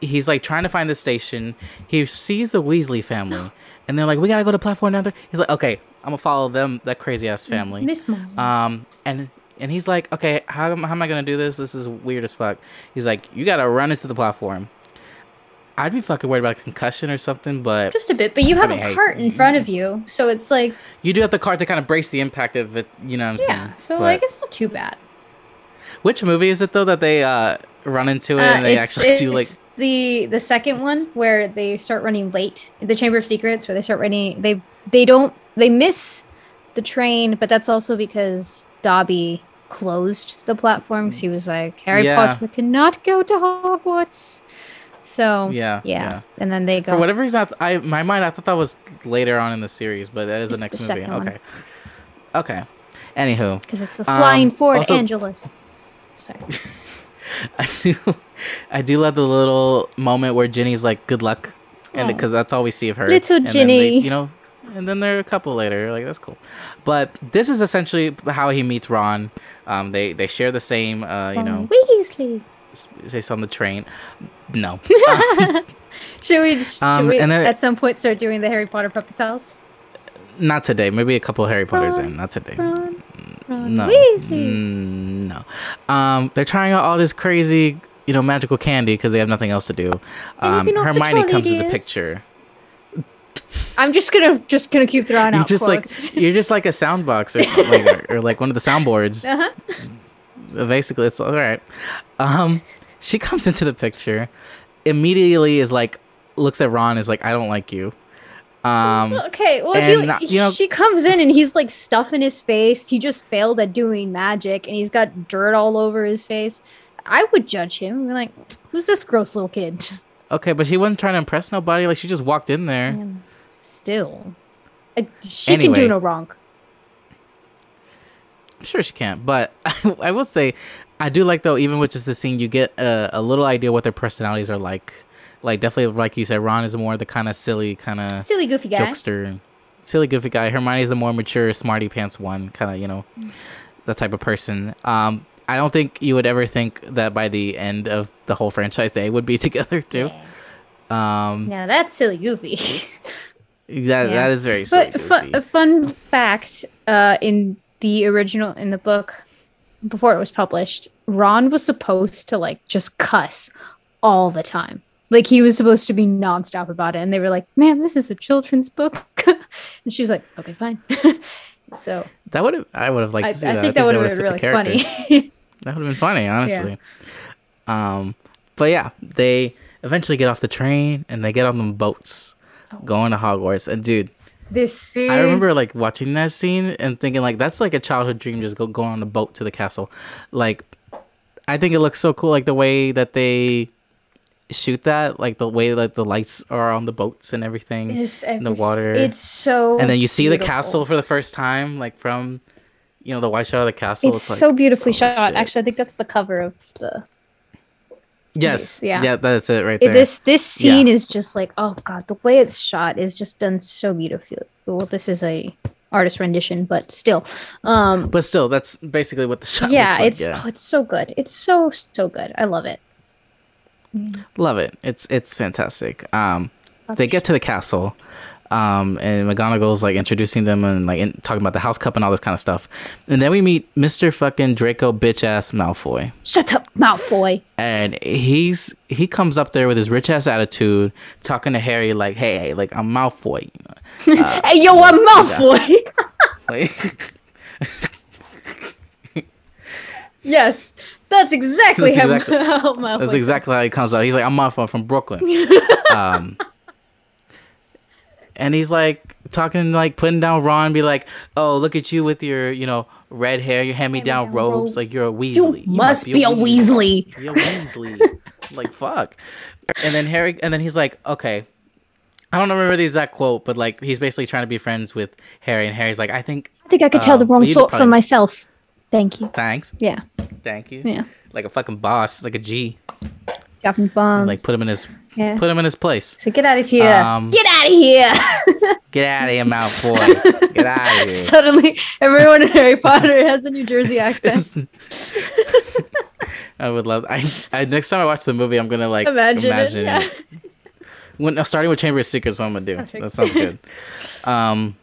S1: he's like trying to find the station. He sees the Weasley family, and they're like, "We gotta go to platform number." He's like, "Okay, I'm gonna follow them, that crazy ass family."
S2: Miss.
S1: Um, and and he's like, "Okay, how, am- how am I gonna do this? This is weird as fuck." He's like, "You gotta run into the platform." I'd be fucking worried about a concussion or something, but
S2: just a bit, but you have
S1: mean,
S2: a cart in front of you, so it's like
S1: you do have the cart to kind of brace the impact of it. You know what I'm saying?
S2: yeah. So
S1: But-
S2: like it's not too bad.
S1: which movie is it though that they uh run into it
S2: Uh,
S1: and they actually do like
S2: the the second one where they start running late. The Chamber of Secrets, where they start running. They they don't they miss the train, but that's also because Dobby closed the platform. 'cause he was like, Harry
S1: Yeah.
S2: Potter cannot go to Hogwarts. So
S1: Yeah,
S2: yeah,
S1: yeah.
S2: and then they go.
S1: For whatever reason, I, th- I my mind I thought that was later on in the series, but that is the next
S2: the
S1: movie.
S2: one.
S1: Okay, okay. Anywho,
S2: because it's the
S1: Um,
S2: flying Ford
S1: also-
S2: Anglia. Sorry.
S1: I do, I do love the little moment where Ginny's like, "Good luck," and because that's all we see of her.
S2: Little
S1: And then they-
S2: Ginny.
S1: you know, and then they're a couple later. Like that's cool. But this is essentially how he meets Ron. Um, they they share the same, uh, you know,
S2: Weasley.
S1: S- say on the train. No,
S2: Should we, should
S1: Um,
S2: we
S1: and then-
S2: at some point start doing the Harry Potter puppet pals?
S1: not today. Maybe a couple of Harry Potters
S2: Ron,
S1: in. Not today.
S2: Ron, Ron
S1: No. Mm, no. Um, they're trying out all this crazy, you know, magical candy because they have nothing else to do. Um,
S2: Anything off the
S1: Hermione
S2: trolley,
S1: comes into the picture.
S2: I'm just gonna just gonna keep throwing
S1: You're
S2: out
S1: just
S2: quotes.
S1: like you're just like a sound box or something, like, or, or like one of the soundboards.
S2: uh-huh.
S1: Basically, it's all right. Um, she comes into the picture, immediately is like, looks at Ron, is like, I don't like you. Um,
S2: Okay, well,
S1: and,
S2: he,
S1: you know-
S2: she comes in and he's like stuffing his face. He just failed at doing magic, and he's got dirt all over his face. I would judge him. Be like, who's this gross little kid?
S1: okay, but she wasn't trying to impress nobody. Like she just walked in there.
S2: And still, Uh, she can do no wrong.
S1: I'm sure she can't, but I, will say, I do like though. Even with just the scene, you get a, a little idea what their personalities are like. Like definitely, like you said, Ron is more the kind of silly, kind of
S2: Silly goofy guy.
S1: jokester, silly goofy guy. Hermione's the more mature, smarty pants one, kind of you know, that type of person. Um, I don't think you would ever think that by the end of the whole franchise they would be together too. Um,
S2: Now that's silly goofy.
S1: that
S2: Yeah.
S1: that is very silly.
S2: But fu- fun fact: uh, in the original, in the book, before it was published, Ron was supposed to like just cuss all the time. Like he was supposed to be nonstop about it, and they were like, "Man, this is a children's book," and she was like, "Okay, fine." so
S1: that would have I would have liked
S2: I,
S1: to see
S2: I think that would have been really funny.
S1: That would have been funny, honestly. Um, but yeah, they eventually get off the train and they get on them boats
S2: Oh.
S1: going to Hogwarts. And dude,
S2: this scene,
S1: I remember like watching that scene and thinking like that's like a childhood dream just go going on a boat to the castle. Like I think it looks so cool like the way that they shoot that, like the way like the lights are on the boats and everything
S2: It's
S1: in the water.
S2: It's so.
S1: and then you see the castle for the first time, like from you know the white shot of the castle.
S2: It's
S1: like,
S2: so beautifully
S1: holy
S2: shot.
S1: shit.
S2: Actually, I think that's the cover of the.
S1: Yes,
S2: yeah.
S1: yeah, that's it right there.
S2: this this
S1: Yeah.
S2: scene is just like oh god, the way it's shot is just done so beautifully. Well, this is a artist rendition, but still, um,
S1: but still, that's basically what the shot.
S2: yeah,
S1: looks like,
S2: it's
S1: yeah.
S2: oh, it's so good. It's so so good. I love it.
S1: Love it. It's it's fantastic. Um, they get to the castle, um, and McGonagall's like introducing them and like in, talking about the house cup and all this kind of stuff, and then we meet Mister fucking Draco bitch ass Malfoy,
S2: Shut up, Malfoy.
S1: and he's he comes up there with his rich ass attitude, talking to Harry like, hey, hey like I'm Malfoy,
S2: hey, yo, I'm Malfoy.
S1: like,
S2: yes, that's exactly
S1: That's
S2: how Malfoy.
S1: that's exactly how he comes out. He's like, I'm Malfoy from Brooklyn, um, and he's like talking like putting down Ron, be like, oh, look at you with your you know red hair, your hand me down
S2: Hand-me-down
S1: robes,
S2: robes.
S1: like you're a Weasley.
S2: You
S1: Weasley.
S2: must be a Weasley.
S1: You're a Weasley. like fuck. And then Harry, and then he's like, okay. I don't remember the exact quote, but like he's basically trying to be friends with Harry, and Harry's like, I think
S2: I think I could tell the
S1: Um,
S2: wrong sort
S1: probably-
S2: from myself. Thank you.
S1: thanks,
S2: Yeah,
S1: thank you,
S2: yeah.
S1: like a fucking boss, like a G,
S2: Dropping bombs.
S1: like put him in his
S2: yeah.
S1: put him in his place.
S2: so get out of here.
S1: Um,
S2: get out of here.
S1: Get out of here, Malfoy. Get out of here.
S2: Suddenly, everyone in Harry Potter has a New Jersey accent.
S1: I would love. I, I next time I watch the movie, I'm gonna like
S2: Imagine,
S1: imagine,
S2: it. Yeah.
S1: it. When starting with Chamber of Secrets, what I'm gonna do.
S2: Perfect.
S1: That sounds good. um,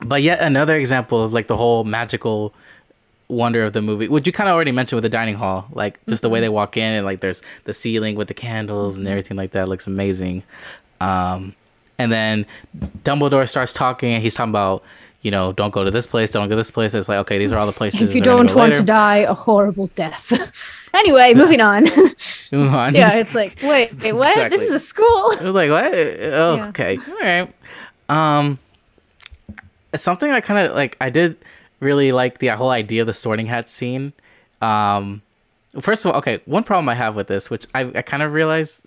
S1: but yet another example of like the whole magical wonder of the movie, which you kind of already mentioned with the dining hall, like just the way
S2: Mm-hmm.
S1: they walk in and like there's the ceiling with the candles and everything like that looks amazing. Um, and then Dumbledore starts talking and he's talking about. You know, don't go to this place. Don't go to this place. It's like, okay, these are all the places.
S2: If you don't want
S1: later.
S2: to die a horrible death. anyway, moving on.
S1: Move on.
S2: yeah, it's like, wait, wait, what?
S1: Exactly.
S2: This is a school.
S1: I was like, what? Oh,
S2: Yeah.
S1: okay. All right. Um, something I kind of like, I did really like the whole idea of the sorting hat scene. Um, first of all, okay, one problem I have with this, which I, I kind of realized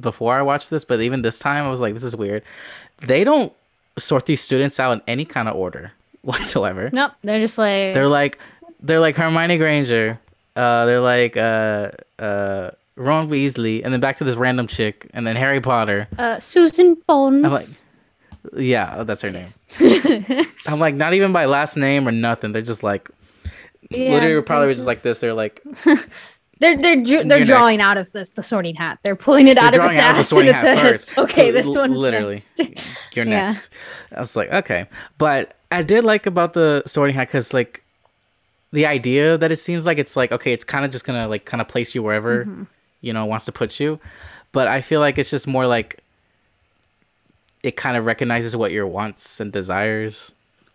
S1: before I watched this, but even this time, I was like, this is weird. They don't sort these students out in any kind of order whatsoever.
S2: Nope, they're just like,
S1: They're like, they're like Hermione Granger. Uh, they're like uh, uh, Ron Weasley, and then back to this random chick, and then Harry Potter.
S2: uh, Susan Bones.
S1: Yeah, that's her name. I'm like, not even by last name or nothing. They're just like,
S2: Yeah,
S1: literally, probably
S2: they're
S1: just like this. They're like,
S2: They're they're dr- they're drawing
S1: next.
S2: out of the, the sorting hat. They're pulling it out of its
S1: out of the
S2: ass
S1: sorting
S2: and
S1: hat
S2: it
S1: first.
S2: "Okay, this one
S1: literally.
S2: next."
S1: you're
S2: Yeah.
S1: next. I was like, okay, but I did like about the sorting hat because like the idea that it seems like it's like okay, it's kind of just gonna like kind of place you wherever
S2: Mm-hmm.
S1: you know wants to put you, but I feel like it's just more like it kind of recognizes what your wants and desires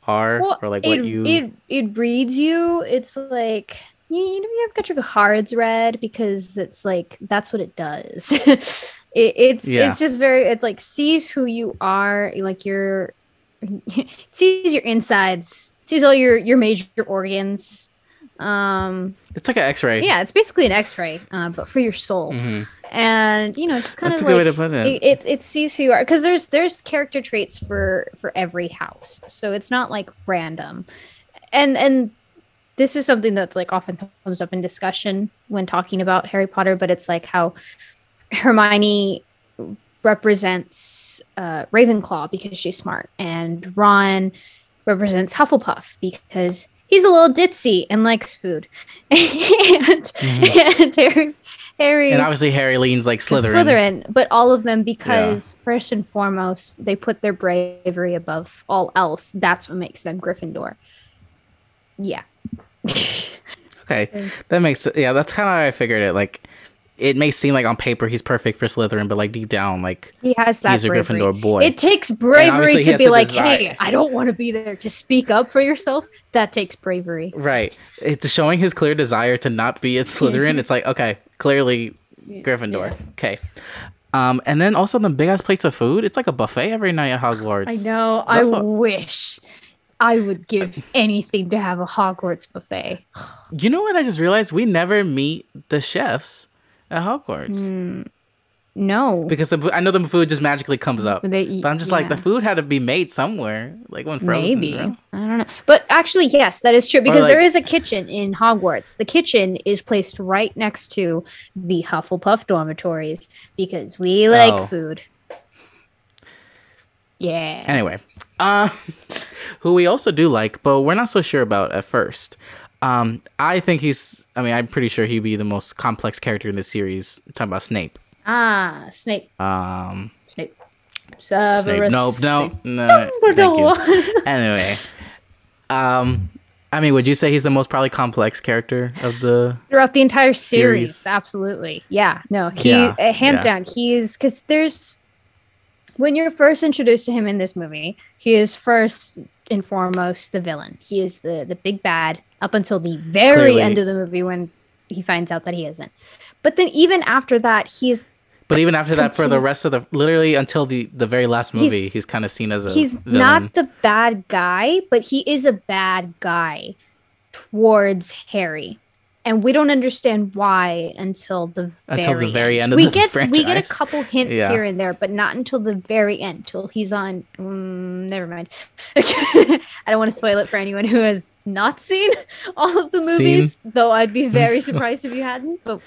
S1: are,
S2: Well,
S1: or like
S2: it,
S1: what you.
S2: it it reads you. It's like you you you've got your cards read because it's like that's what it does. it, it's
S1: Yeah.
S2: it's just very it like sees who you are like your sees your insides sees all your your major organs. Um
S1: it's like an X-ray.
S2: yeah, it's basically an X-ray, uh, but for your soul.
S1: Mhm.
S2: And you know just kind
S1: That's
S2: of
S1: a good
S2: like
S1: way to put it.
S2: it, it, sees who you are. Because there's there's character traits for for every house. So it's not like random. And and this is something that like often comes up in discussion when talking about harry potter but it's like how hermione represents uh, ravenclaw because she's smart and ron represents hufflepuff because he's a little ditzy and likes food. And, and harry harry.
S1: And obviously Harry leans like Slytherin.
S2: Slytherin, but all of them because first and foremost they put their bravery above all else. That's what makes them Gryffindor. Yeah.
S1: Okay,
S2: Mm.
S1: that makes yeah. That's kind of how I figured it. Like, it may seem like on paper he's perfect for Slytherin, but like deep down, like
S2: He has that
S1: He's a. Gryffindor boy.
S2: It takes bravery to be like,
S1: desire.
S2: "Hey, I don't want to be there." To speak up for yourself, that takes bravery.
S1: right, it's showing his clear desire to not be at Slytherin. it's like okay, clearly Gryffindor. Okay, um, and then also the big ass plates of food. It's like a buffet every night at Hogwarts.
S2: I know.
S1: That's
S2: I
S1: what-
S2: wish I would give anything to have a Hogwarts buffet.
S1: You know what I just realized? We never meet the chefs at Hogwarts.
S2: Hmm. No.
S1: Because the I know the food just magically comes up.
S2: They
S1: but I'm just like the food had to be made somewhere, like when frozen.
S2: Maybe. I don't know. But actually, yes, that is true because
S1: like-
S2: there is a kitchen in Hogwarts. The kitchen is placed right next to the Hufflepuff dormitories because we like
S1: Oh.
S2: food. Yeah.
S1: Anyway, uh, who we also do like, but we're not so sure about at first. Um, I think he's. I mean, I'm pretty sure he'd be the most complex character in the series. I'm talking about Snape.
S2: Ah, Snape.
S1: Um,
S2: Snape.
S1: Snape.
S2: Severus
S1: Nope. No.
S2: Snape.
S1: No. You. Anyway, um, I mean, would you say he's the most probably complex character of the?
S2: Throughout the entire series,
S1: Series.
S2: absolutely. Yeah. No, he
S1: Yeah,
S2: uh, hands
S1: yeah.
S2: down. He's because there's when you're first introduced to him in this movie, he is first and foremost the villain. He is the the big bad up until the very
S1: Clearly.
S2: end of the movie when he finds out that he isn't. But then even after that, he's
S1: But even after that, for the rest of the literally until the the very last movie, he's,
S2: He's-
S1: kind of seen as a
S2: he's
S1: villain.
S2: not the bad guy, but he is a bad guy towards Harry. And we don't understand why until the very
S1: Until the very end of
S2: we
S1: the
S2: get we get a couple hints
S1: Yeah.
S2: here and there, but not until the very end. Till he's on. Mm, never mind. I don't want to spoil it for anyone who has not seen all of the movies. Though I'd be very surprised if you hadn't. But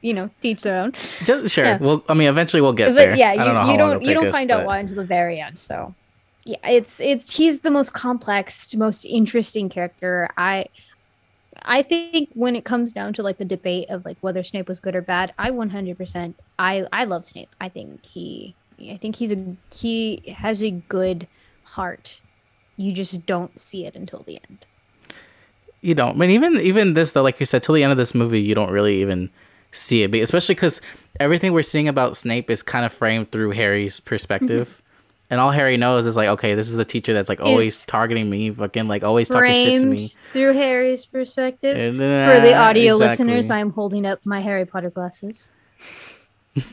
S2: you know, teach their own.
S1: Just, sure.
S2: Yeah.
S1: Well, I mean, eventually we'll get
S2: but
S1: there.
S2: yeah,
S1: I
S2: you,
S1: don't
S2: you don't you don't
S1: us,
S2: find out why until the very end. So yeah, it's it's he's the most complex, most interesting character. I I think when it comes down to like the debate of like whether Snape was good or bad, I 100% I I love Snape. I think he I think he's a he has a good heart. You just don't see it until the end.
S1: You don't. I mean, even even this though, like you said, till the end of this movie, you don't really even see it, especially because everything we're seeing about Snape is kind of framed through Harry's perspective. And all Harry knows is like, okay, this is the teacher that's like always targeting me, fucking like always talking shit to me.
S2: Through Harry's perspective.
S1: And,
S2: For the
S1: uh,
S2: audio
S1: exactly.
S2: listeners, I'm holding up my Harry Potter glasses.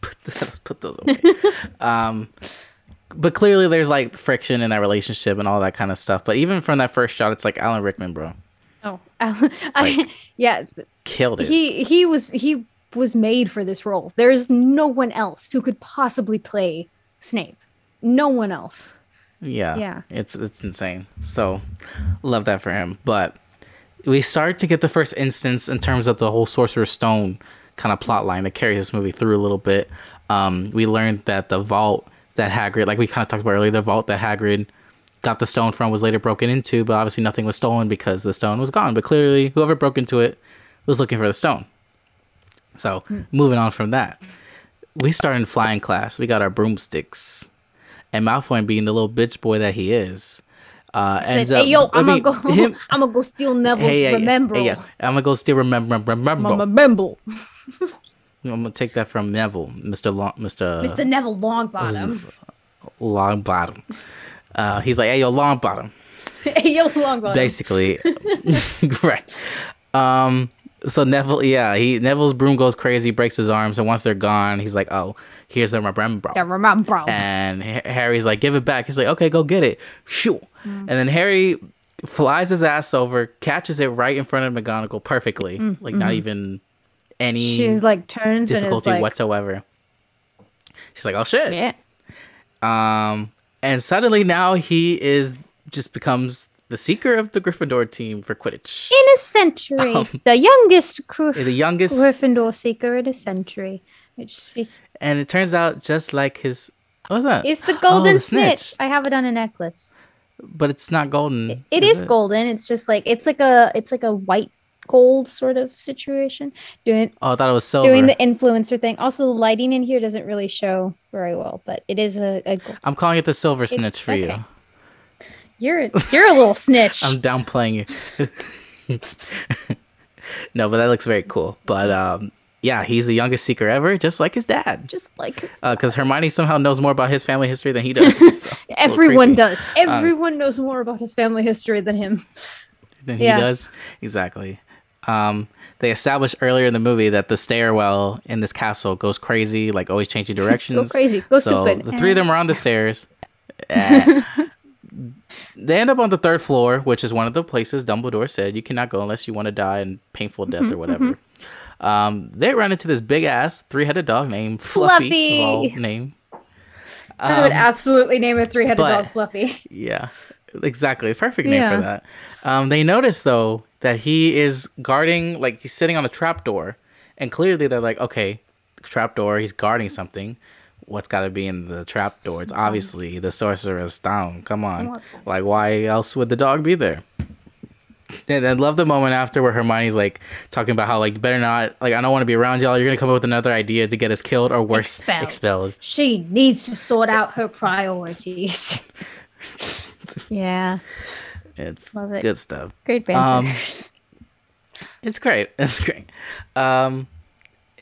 S1: put those, put those away. um, but clearly, there's like friction in that relationship and all that kind of stuff. But even from that first shot, it's like Alan Rickman, bro,
S2: Oh, I, yeah.
S1: killed it.
S2: He he was he was made for this role. There is no one else who could possibly play Snape. No one else.
S1: Yeah.
S2: Yeah.
S1: It's it's insane. So love that for him. But we start to get the first instance in terms of the whole Sorcerer's Stone kind of plot line that carries this movie through a little bit. Um, we learned that the vault that Hagrid, like we kind of talked about earlier, the vault that Hagrid got the stone from was later broken into, but obviously nothing was stolen because the stone was gone. But clearly, whoever broke into it was looking for the stone. So moving on from that, we start in flying class. We got our broomsticks, and Malfoy, being the little bitch boy that he is, uh,
S2: Said,
S1: ends
S2: hey
S1: up.
S2: yo,
S1: I
S2: I'm gonna go.
S1: him-
S2: I'm gonna go steal Neville's
S1: hey,
S2: Remembrall.
S1: hey, yeah, I'm gonna go steal remember, remember.
S2: Remember.
S1: I'm gonna take that from Neville, Mister Long, Mister
S2: Mr. Neville Longbottom.
S1: Longbottom. Uh, he's like, hey yo, Longbottom.
S2: hey yo, Longbottom.
S1: basically right um so neville yeah he neville's broom goes crazy breaks his arms and once they're gone he's like oh here's the Remembrall
S2: The Remembrall.
S1: and harry's like give it back. He's like okay go get it. Shoo.
S2: Mm.
S1: and then harry flies his ass over catches it right in front of mcgonagall perfectly. Like not even any
S2: She's like turns
S1: difficulty
S2: like,
S1: whatsoever. She's like oh shit.
S2: Yeah.
S1: um, and suddenly now he is just becomes the seeker of the Gryffindor team for Quidditch.
S2: In a century,
S1: Um,
S2: the youngest crew,
S1: The youngest,
S2: Gryffindor seeker in a century. Which speak-
S1: and it turns out just like his. What's that?
S2: It's the golden
S1: Oh, the
S2: snitch. I have it on a necklace.
S1: but it's not golden.
S2: It is golden. It's just like it's like a it's like a white gold sort of situation. Doing
S1: Oh, I thought it was silver.
S2: doing the influencer thing. Also, the lighting in here doesn't really show very well, but it is a.
S1: I'm calling it the silver snitch for
S2: okay.
S1: you.
S2: You're you're a little snitch.
S1: I'm downplaying you. no, but that looks very cool. But um, yeah, he's the youngest seeker ever, just like his dad.
S2: just like his-
S1: Because Hermione somehow knows more about his family history than he does. So, it's a little
S2: everyone does. Everyone knows more about his family history than him.
S1: than
S2: Yeah.
S1: he does. Exactly. Um, they established earlier in the movie that the stairwell in this castle goes crazy, like always changing directions.
S2: Go crazy. Go
S1: so
S2: stupid.
S1: the three of them are on the stairs. Eh. They end up on the third floor, which is one of the places Dumbledore said you cannot go unless you want to die in painful death
S2: Mm-hmm,
S1: or whatever. Um, they run into this big ass three headed dog named Fluffy.
S2: Fluffy!
S1: all name.
S2: I would
S1: Um,
S2: absolutely name a three-headed dog Fluffy.
S1: Yeah, exactly. Perfect name
S2: Yeah.
S1: for that. Um, they notice though that he is guarding, like he's sitting on a trapdoor, and clearly they're like, okay, trapdoor. He's guarding something. What's got to be in the trap door. It's obviously the sorcerer's stone. Come on, like why else would the dog be there? And I love the moment after where Hermione's like talking about how like better not like I don't want to be around y'all. You're gonna come up with another idea to get us killed or worse
S2: Expelled.
S1: expelled.
S2: She needs to sort out her priorities. yeah,
S1: It's
S2: Love it.
S1: good stuff.
S2: great banter.
S1: Um, It's great. It's great. Um,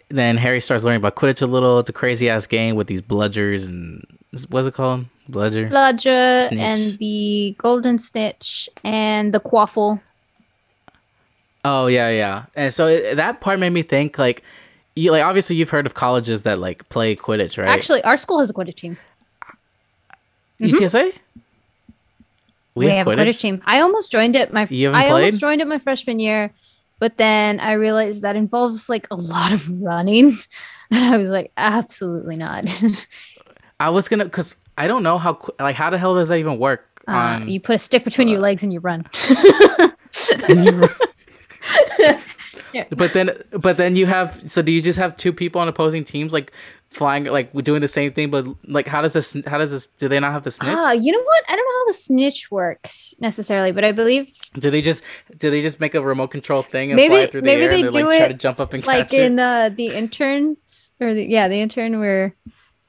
S1: then Harry starts learning about Quidditch a little. It's a crazy ass game with these bludgers and what's it called? Bludger.
S2: Bludger
S1: Snitch.
S2: and the Golden Snitch and the Quaffle.
S1: Oh yeah, yeah. And so it, that part made me think like, you like obviously you've heard of colleges that like play Quidditch, right?
S2: Actually, our school has a Quidditch team.
S1: UTSA. Mm-hmm.
S2: We, have, a Quidditch team. I almost joined it my
S1: You haven't
S2: I almost joined it my freshman year, but then I realized that involves like a lot of running. And I was like, absolutely not.
S1: I was gonna because I don't know how like how the hell does that even work?
S2: Uh,
S1: on
S2: you put a stick between your legs and you run.
S1: But then, but then you have. So do you just have two people on opposing teams, like flying, like we're doing the same thing? But like, how does this? How does this? Do they not have the snitch?
S2: Ah, you know what? I don't know how the snitch works necessarily, but I believe
S1: do they just? Do they just make a remote control thing and fly
S2: maybe
S1: through the
S2: maybe
S1: air
S2: they
S1: and
S2: do
S1: like
S2: it
S1: try to jump up and
S2: like in uh, the interns or the yeah the intern where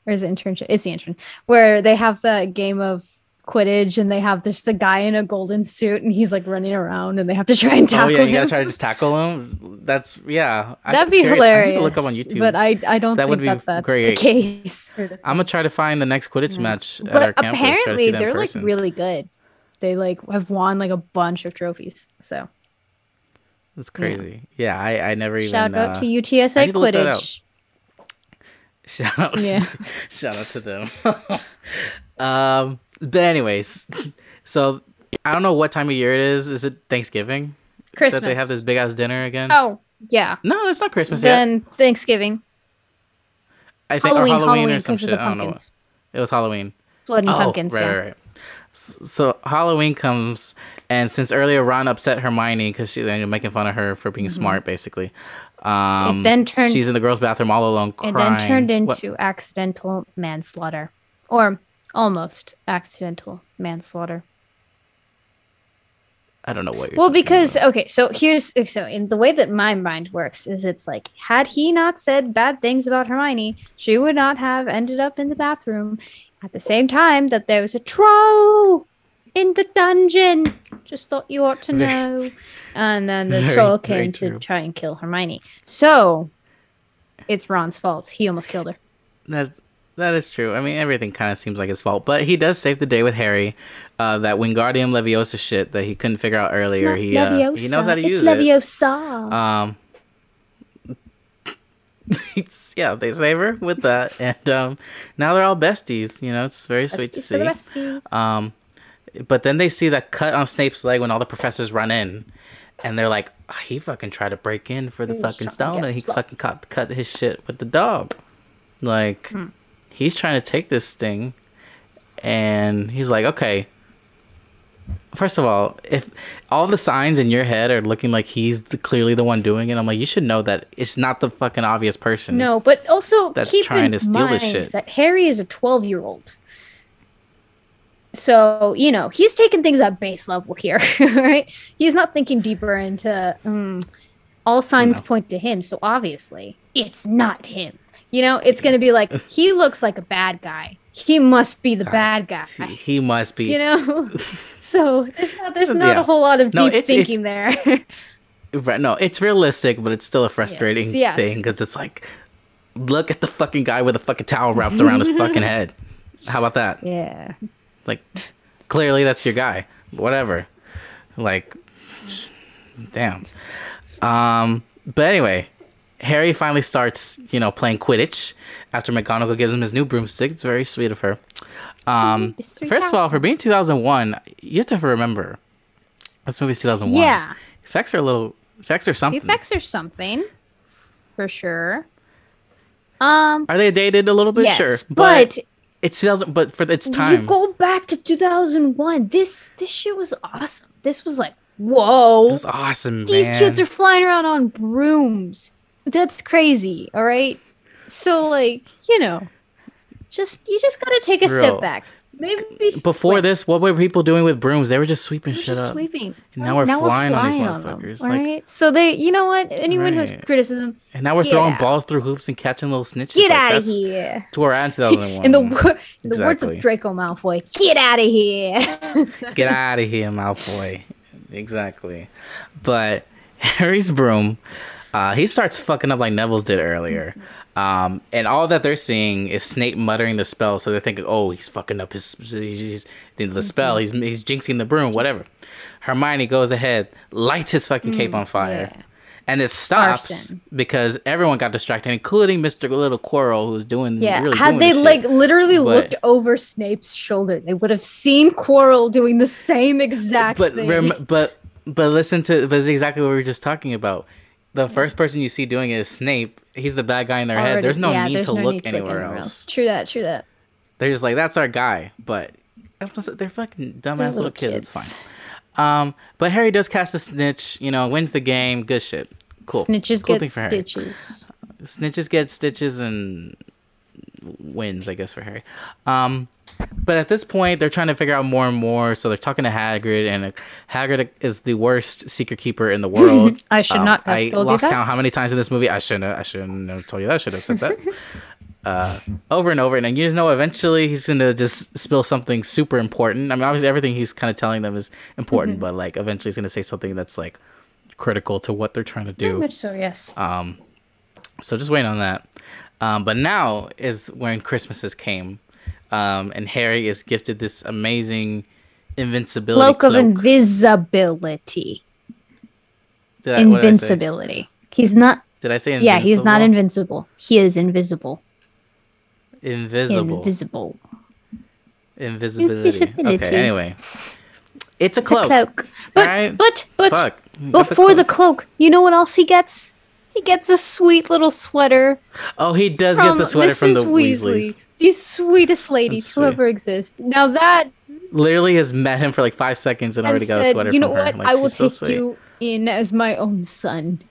S2: or is it internship? It's the intern where they have the game of Quidditch and they have this the guy in a golden suit and he's like running around and they have to try and tackle him.
S1: Oh
S2: tackle
S1: yeah, you gotta
S2: him.
S1: try to just tackle him. That's yeah. I'm
S2: That'd be
S1: curious. I need
S2: hilarious.
S1: to look up on YouTube.
S2: But I I don't
S1: That
S2: think
S1: would be
S2: that that's
S1: great.
S2: the case. For this
S1: I'm gonna try to find the next Quidditch match at our
S2: but
S1: campus. try to
S2: apparently
S1: see that in
S2: they're like really good. They like have won like a bunch of trophies. So
S1: that's crazy. Yeah, I I never even
S2: shout out
S1: uh,
S2: to
S1: I
S2: UTSA
S1: need to look that out.
S2: Quidditch.
S1: Shout out,
S2: Yeah.
S1: shout out to them. um, but anyways, so I don't know what time of year it is. Is it Thanksgiving
S2: Christmas.
S1: that they have this big ass dinner again?
S2: Oh yeah.
S1: no, it's not Christmas yet.
S2: Then Thanksgiving,
S1: I think
S2: Halloween,
S1: or Halloween,
S2: Halloween
S1: or some shit. I don't know. What. It was Halloween.
S2: floating
S1: oh,
S2: pumpkins.
S1: right,
S2: yeah.
S1: right, right. So Halloween comes, and since earlier Ron upset Hermione because she then making fun of her for being smart, basically. Um,
S2: Mm-hmm. then turned-
S1: She's in the girls' bathroom all alone, crying.
S2: and then turned
S1: What-
S2: into accidental manslaughter, or almost accidental manslaughter.
S1: I don't know what you're.
S2: Well, because
S1: about.
S2: okay, so here's so in the way that my mind works is it's like had he not said bad things about Hermione, she would not have ended up in the bathroom at the same time that there was a troll in the dungeon. Just thought you ought to know. And then the
S1: very-
S2: troll came to try and kill Hermione. So it's Ron's fault. He almost killed her.
S1: That that is true. I mean, everything kind of seems like his fault, but he does save the day with Harry. Uh, that Wingardium Leviosa shit that he couldn't figure out earlier.
S2: It's
S1: He uh, he knows how to
S2: Leviosa,
S1: use
S2: it's
S1: it.
S2: Leviosa.
S1: Um, it's- yeah, they save her with that, and um, now they're all besties. You know, it's very sweet to
S2: Besties the
S1: see. Um, but then they see that cut on Snape's leg when all the professors run in, and they're like, "Ah, "He fucking tried to break in for the
S2: He's
S1: fucking stone, and he fucking cut cut his shit with the dog." Like,
S2: Hmm.
S1: He's trying to take this thing, and he's like, "Okay." First of all, if all the signs in your head are looking like he's the, clearly the one doing it, I'm like, you should know that it's not the fucking obvious person.
S2: No, but also
S1: that's
S2: keep
S1: trying
S2: in
S1: to steal
S2: mind
S1: this shit.
S2: that Harry is a 12 year old. So, you know, he's taking things at base level here, right? He's not thinking deeper into mm, all signs
S1: No.
S2: point to him. So obviously, it's not him. You know, it's going to be like, he looks like a bad guy. He must be the bad guy.
S1: He, must be.
S2: You know? so there's not, there's not
S1: Yeah.
S2: a whole lot of deep
S1: No, it's-
S2: thinking there.
S1: Right, no, it's realistic, but it's still a frustrating
S2: Yes, yes.
S1: thing because it's like, look at the fucking guy with a fucking towel wrapped around his fucking head. How about that?
S2: yeah.
S1: Like, clearly that's your guy. Whatever. Like, damn. Um, but anyway, Harry finally starts, you know, playing Quidditch after McGonagall gives him his new broomstick. It's very sweet of her. Um, first of all, for being 2001, you have to remember this movie's 2001.
S2: Yeah.
S1: effects are a little effects are
S2: The
S1: something.
S2: effects are something. for sure. Um,
S1: Are they dated a little bit?
S2: yes,
S1: sure,
S2: but,
S1: it's 2000. But for its time.
S2: you go back to 2001. This this shit was awesome. This was like, whoa,
S1: it was awesome.
S2: these
S1: man.
S2: kids are flying around on brooms. That's crazy. All right. So like, you know, just you just gotta take a
S1: Bro.
S2: step back. Maybe
S1: before
S2: wait,
S1: this. What were people doing with brooms? They were just sweeping
S2: we're
S1: shit
S2: just
S1: up.
S2: sweeping.
S1: And now we're flying on these
S2: them,
S1: motherfuckers, like-
S2: right. So they, you know what? Anyone who has criticism,
S1: And now we're throwing
S2: out.
S1: balls through hoops and catching little snitches.
S2: get
S1: like,
S2: out of here.
S1: To we're in 2001.
S2: In the wor- in the words of Draco Malfoy, get out of here.
S1: Get out of here, Malfoy. Exactly. But Harry's broom, uh, he starts fucking up like Neville's did earlier. Um, and all that they're seeing is Snape muttering the spell, so they're thinking, "Oh, he's fucking up his, he's, the spell. He's he's jinxing the broom, whatever." Hermione goes ahead, lights his fucking cape on fire,
S2: yeah.
S1: and it stops
S2: Arson.
S1: because everyone got distracted, including Mister Little Quirrell, who's doing
S2: yeah.
S1: really
S2: Had
S1: doing
S2: they like
S1: shit.
S2: literally
S1: But-
S2: looked over Snape's shoulder, they would have seen Quirrell doing the same exact
S1: but
S2: thing.
S1: rem- but but listen to but it's exactly what we were just talking about. The first person you see doing it is Snape. He's the bad guy in their head. There's no
S2: yeah,
S1: need
S2: there's
S1: to
S2: no
S1: look
S2: need to
S1: anywhere else.
S2: True that. True that.
S1: They're just like that's our guy, but they're fucking dumbass
S2: They're
S1: little, kids. It's fine. Um, but Harry does cast a snitch. You know, wins the game. Good shit. Cool.
S2: Snitches
S1: Cool
S2: get
S1: for Harry.
S2: stitches.
S1: Snitches get stitches and wins, I guess, for Harry. Um, but at this point, they're trying to figure out more and more. So they're talking to Hagrid, and uh, Hagrid is the worst secret keeper in the world.
S2: I should
S1: Um,
S2: not have
S1: I lost count how many times in this movie I shouldn't. Have, I shouldn't have told you that. I should have said that. uh, over and over, and then you know eventually he's gonna just spill something super important. I mean, obviously everything he's kind of telling them is important,
S2: Mm-hmm.
S1: but like eventually he's gonna say something that's like critical to what they're trying to
S2: Very
S1: do.
S2: much so. Yes.
S1: Um, so just waiting on that. Um, but now is when Christmases came, um, and Harry is gifted this amazing invincibility
S2: Cloak
S1: cloak.
S2: of invisibility.
S1: I, what did I say?
S2: Invincibility. He's not.
S1: Did I say
S2: Yeah, he's not
S1: invincible?
S2: invincible. He is invisible.
S1: invisible.
S2: Invisible.
S1: Invisibility.
S2: Invisibility.
S1: Okay. Anyway, it's a
S2: It's a
S1: cloak.
S2: cloak. But
S1: Alright.
S2: but but
S1: Fuck.
S2: Before the
S1: cloak.
S2: cloak, you know what else he gets? He gets a sweet little sweater
S1: Oh, he does get the sweater
S2: Mrs.
S1: from the
S2: Weasley. The sweetest lady
S1: That's
S2: to ever exist. Now that
S1: Literally has met him for like five seconds and
S2: and
S1: already got a sweater
S2: you know what?
S1: Like,
S2: I will
S1: so
S2: take you in as my own son.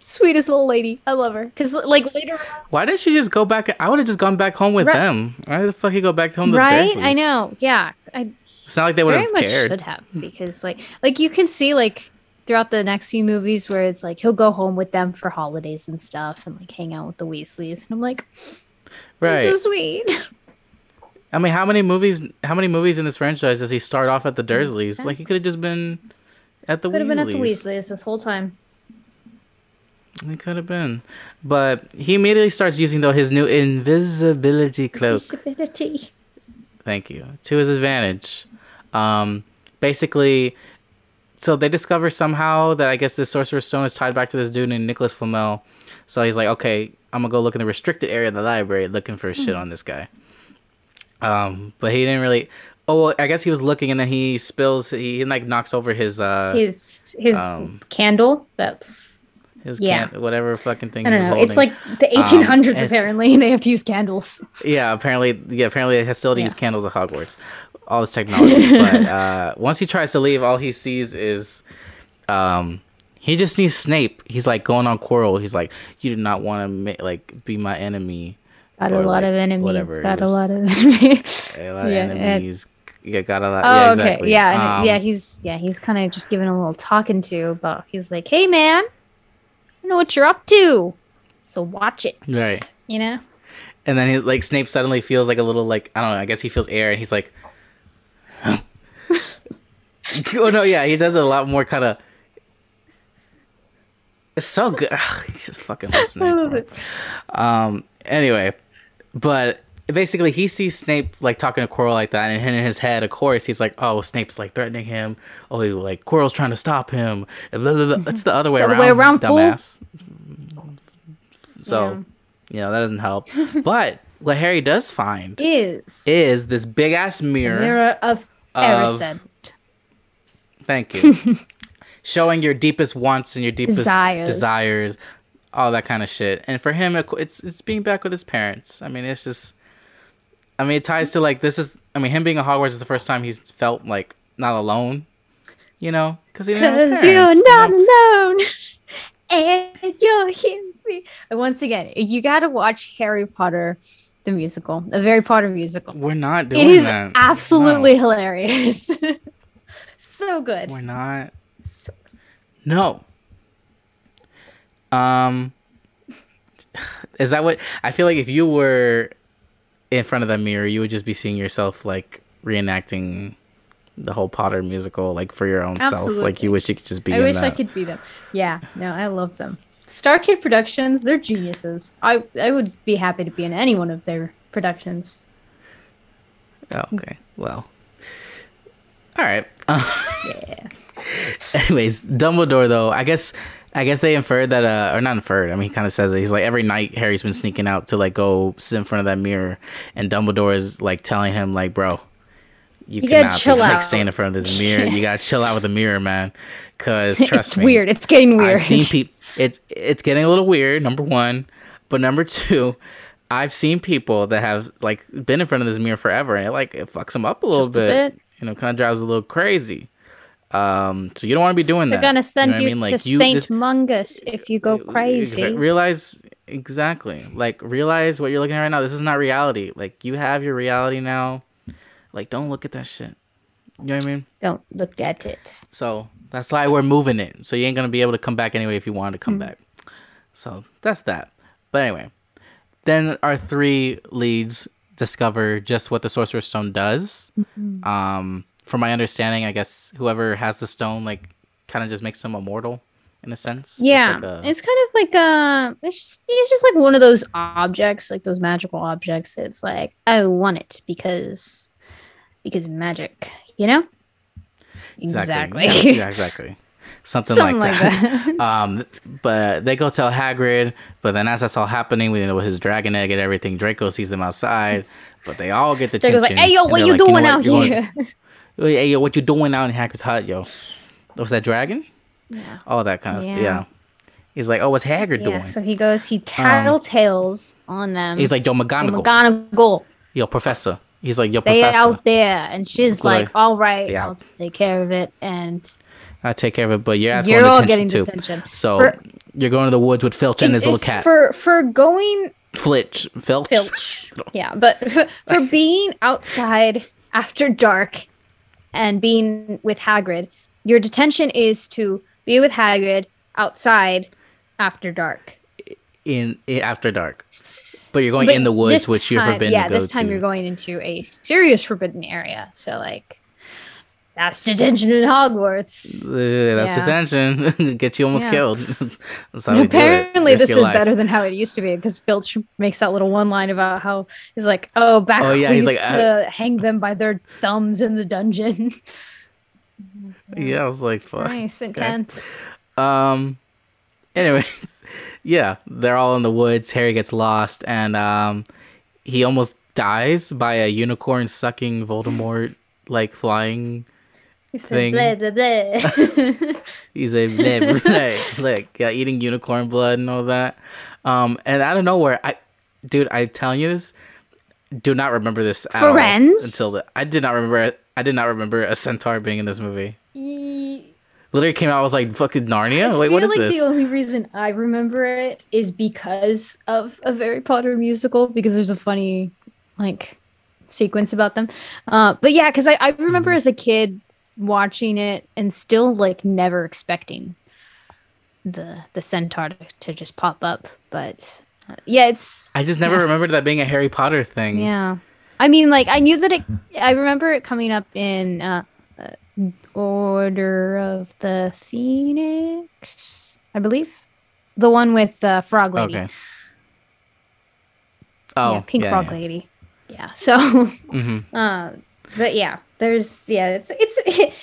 S2: Sweetest little lady. I love her. Because like later on,
S1: Why didn't she just go back? I would have just gone back home with
S2: Right.
S1: them. Why the fuck you go back home
S2: right?
S1: the
S2: I know. Yeah. I
S1: It's not like they would have
S2: much
S1: cared.
S2: should have because like like you can see like throughout the next few movies where it's like he'll go home with them for holidays and stuff and like hang out with the Weasleys and I'm like
S1: Right.
S2: so sweet.
S1: I mean, how many movies? How many movies in this franchise does he start off at the Dursleys? Like he could have just been at the Weasleys.
S2: Could have been at the
S1: Weasleys.
S2: This whole time.
S1: It could have been, but he immediately starts using though his new invisibility cloak.
S2: Visibility.
S1: Thank you. To his advantage. Um, basically, so they discover somehow that I guess the Sorcerer's Stone is tied back to this dude named Nicholas Flamel. So he's like, okay, I'm gonna go look in the restricted area of the library looking for shit on this guy. Um, but he didn't really. Oh, well, I guess he was looking, and then he spills. He, he like knocks over his uh
S2: His his
S1: Um,
S2: candle. That's
S1: his
S2: yeah.
S1: can whatever fucking thing.
S2: I don't
S1: was
S2: know. It's like the 1800s
S1: it's-
S2: apparently, and they have to use candles.
S1: Yeah, apparently, yeah, apparently they still
S2: Yeah.
S1: use candles at Hogwarts. All this technology, but uh, once he tries to leave, all he sees is, um, he just needs Snape. He's like going on Quirrell. He's like, you do not want to ma- like be my enemy.
S2: Got a lot
S1: like,
S2: of enemies.
S1: whatever
S2: Got a lot of enemies.
S1: A lot of
S2: Yeah, and-
S1: enemies. Yeah, got a lot.
S2: Oh,
S1: yeah,
S2: okay.
S1: exactly.
S2: Yeah, and
S1: Um,
S2: yeah. He's yeah. He's kind of just giving a little talking to but He's like, "Hey, man, I know what you're up to, so watch it."
S1: Right.
S2: You know.
S1: And then he like Snape suddenly feels like a little like I don't know. I guess he feels air, and he's like, oh no, yeah, he does it a lot more kind of. It's so good. Ugh, he's just fucking.
S2: I love it.
S1: Um. Anyway, but basically, he sees Snape like talking to Quirrell like that, and in his head, of course, he's like, "Oh, Snape's like threatening him. Oh, he, like Quirrell's trying to stop him." And blah, blah, blah. It's the other way around,
S2: other way around, fool.
S1: dumbass. So, you know that doesn't help. but what Harry does find
S2: Is
S1: is this big ass mirror.
S2: mirror of
S1: Of-
S2: Erised.
S1: Thank you. Showing your deepest wants and your deepest
S2: Desires.
S1: desires. all that kind of shit. And for him, it's it's being back with his parents. I mean, it's just. I mean, it ties to like this is. I mean, him being a Hogwarts is the first time he's felt like not alone. You know, because he didn't have his
S2: Because you're
S1: parents, you know?
S2: alone. And you're here. me. Once again, you got to watch Harry Potter, the musical, the Harry Potter musical.
S1: We're not
S2: It
S1: doing
S2: is
S1: that.
S2: absolutely hilarious. so good.
S1: No, we're not. No. Um is that what I feel like if you were in front of that mirror, you would just be seeing yourself like reenacting the whole Potter musical like for your own self. Like you wish you could just be
S2: I
S1: in
S2: wish
S1: that.
S2: I could be them. Yeah, no, I love them. StarKid Productions, they're geniuses. I I would be happy to be in any one of their productions.
S1: Okay. Well. All right.
S2: Yeah.
S1: Anyways, Dumbledore though, I guess I guess they inferred that uh or not inferred, I mean he kinda says it. He's like every night Harry's been sneaking out to like go sit in front of that mirror and Dumbledore is like telling him like, bro, you,
S2: You gotta
S1: cannot
S2: chill
S1: be like
S2: out."
S1: staying in front of this mirror. You gotta chill out with the mirror, man. Cause trust
S2: it's
S1: me.
S2: weird. It's getting weird.
S1: I've seen people it's it's getting a little weird, number one. But number two, I've seen people that have like been in front of this mirror forever and it like it fucks them up a little
S2: Just a
S1: bit.
S2: bit.
S1: You know, kind of drives a little crazy. Um, so you don't want to be doing that.
S2: They're gonna send
S1: know what I
S2: you,
S1: mean? Like,
S2: to
S1: you-
S2: Saint
S1: this-
S2: Mungo's if you go crazy.
S1: Exa- realize exactly. Like realize what you're looking at right now. This is not reality. Like you have your reality now. Like don't look at that shit. You know what I mean?
S2: Don't look at it.
S1: So that's why we're moving it. So you ain't gonna be able to come back anyway if you wanted to come back. So that's that. But anyway, then our three leads discover just what the Sorcerer's Stone does. Um, from my understanding, I guess whoever has the stone like kind of just makes them immortal in a sense. It's
S2: Yeah,
S1: like a-
S2: it's kind of like uh it's just it's just like one of those objects, like those magical objects. It's like I want it because because magic, you know? Exactly.
S1: Yeah, yeah, exactly. Something,
S2: Something
S1: like,
S2: like
S1: that.
S2: that.
S1: um, but they go tell Hagrid. But then as that's all happening, we know with his dragon egg and everything, Draco sees them outside. But they all get the
S2: Draco's like, "Hey yo, what you
S1: know
S2: doing
S1: what?
S2: out
S1: You're going-
S2: here?"
S1: Hey yo, what you doing out in Hagrid's hut, yo? Was that dragon?
S2: Yeah.
S1: All that kind of stuff.
S2: Yeah.
S1: Yeah. He's like, oh, what's Hagrid
S2: yeah.
S1: doing?
S2: So he goes, he um, tattletales on them.
S1: He's like, yo,
S2: "Oh,
S1: McGonagall,
S2: McGonagall.
S1: yo, professor. He's like, yo,
S2: They
S1: professor.
S2: out there, and she's
S1: Good.
S2: like, "All right,
S1: Yeah.
S2: I'll take care of it." And
S1: I take care of it, but your ass
S2: you're all getting
S1: too.
S2: detention.
S1: So
S2: For-
S1: you're going to the woods with Filch and his little cat,
S2: for for going
S1: Flitch, Filch.
S2: filch. Yeah, but for, for being outside after dark and being with Hagrid, your detention is to be with Hagrid outside after dark.
S1: in, in after dark. But you're going
S2: But
S1: in the woods, which you're
S2: time-
S1: forbidden
S2: Yeah, this time
S1: to.
S2: you're going into a serious forbidden area. So like, that's detention in Hogwarts.
S1: Uh, that's
S2: Yeah.
S1: detention. Get you almost
S2: Yeah.
S1: killed. that's how we do it.
S2: Apparently, this is
S1: life.
S2: better than how it used to be because Filch makes that little one line about how he's like, "Oh, back
S1: Oh, yeah,
S2: we
S1: he's
S2: used
S1: like,
S2: to hang them by their thumbs in the dungeon."
S1: Yeah, I was like, fuck.
S2: nice, intense.
S1: Um. Anyways, yeah, they're all in the woods. Harry gets lost, and um, he almost dies by a unicorn sucking Voldemort, like flying.
S2: He said, blah, blah, blah.
S1: He's a like, like yeah, eating unicorn blood and all that. Um, and out of nowhere, I, dude, I telling you this, do not remember this at all
S2: Friends?
S1: until the. I did not remember. I did not remember a centaur being in this movie.
S2: Ye-
S1: Literally came out. I was like, "Fucking Narnia!
S2: I
S1: Wait, what
S2: feel like
S1: this?"
S2: the only reason I remember it is because of a Harry Potter musical because there's a funny like sequence about them. Uh, but yeah, because I, I remember
S1: Mm-hmm.
S2: as a kid watching it and still like never expecting the the centaur to, to just pop up. But uh, yeah, it's
S1: I just never
S2: yeah.
S1: remembered that being a Harry Potter thing.
S2: Yeah. I mean, like, I knew that it, I remember it coming up in uh, uh, Order of the Phoenix, I believe. The one with the Frog Lady.
S1: Okay. Oh,
S2: yeah, Pink
S1: yeah,
S2: Frog. Lady. Yeah. So,
S1: Mhm.
S2: But yeah, there's, yeah, it's, it's,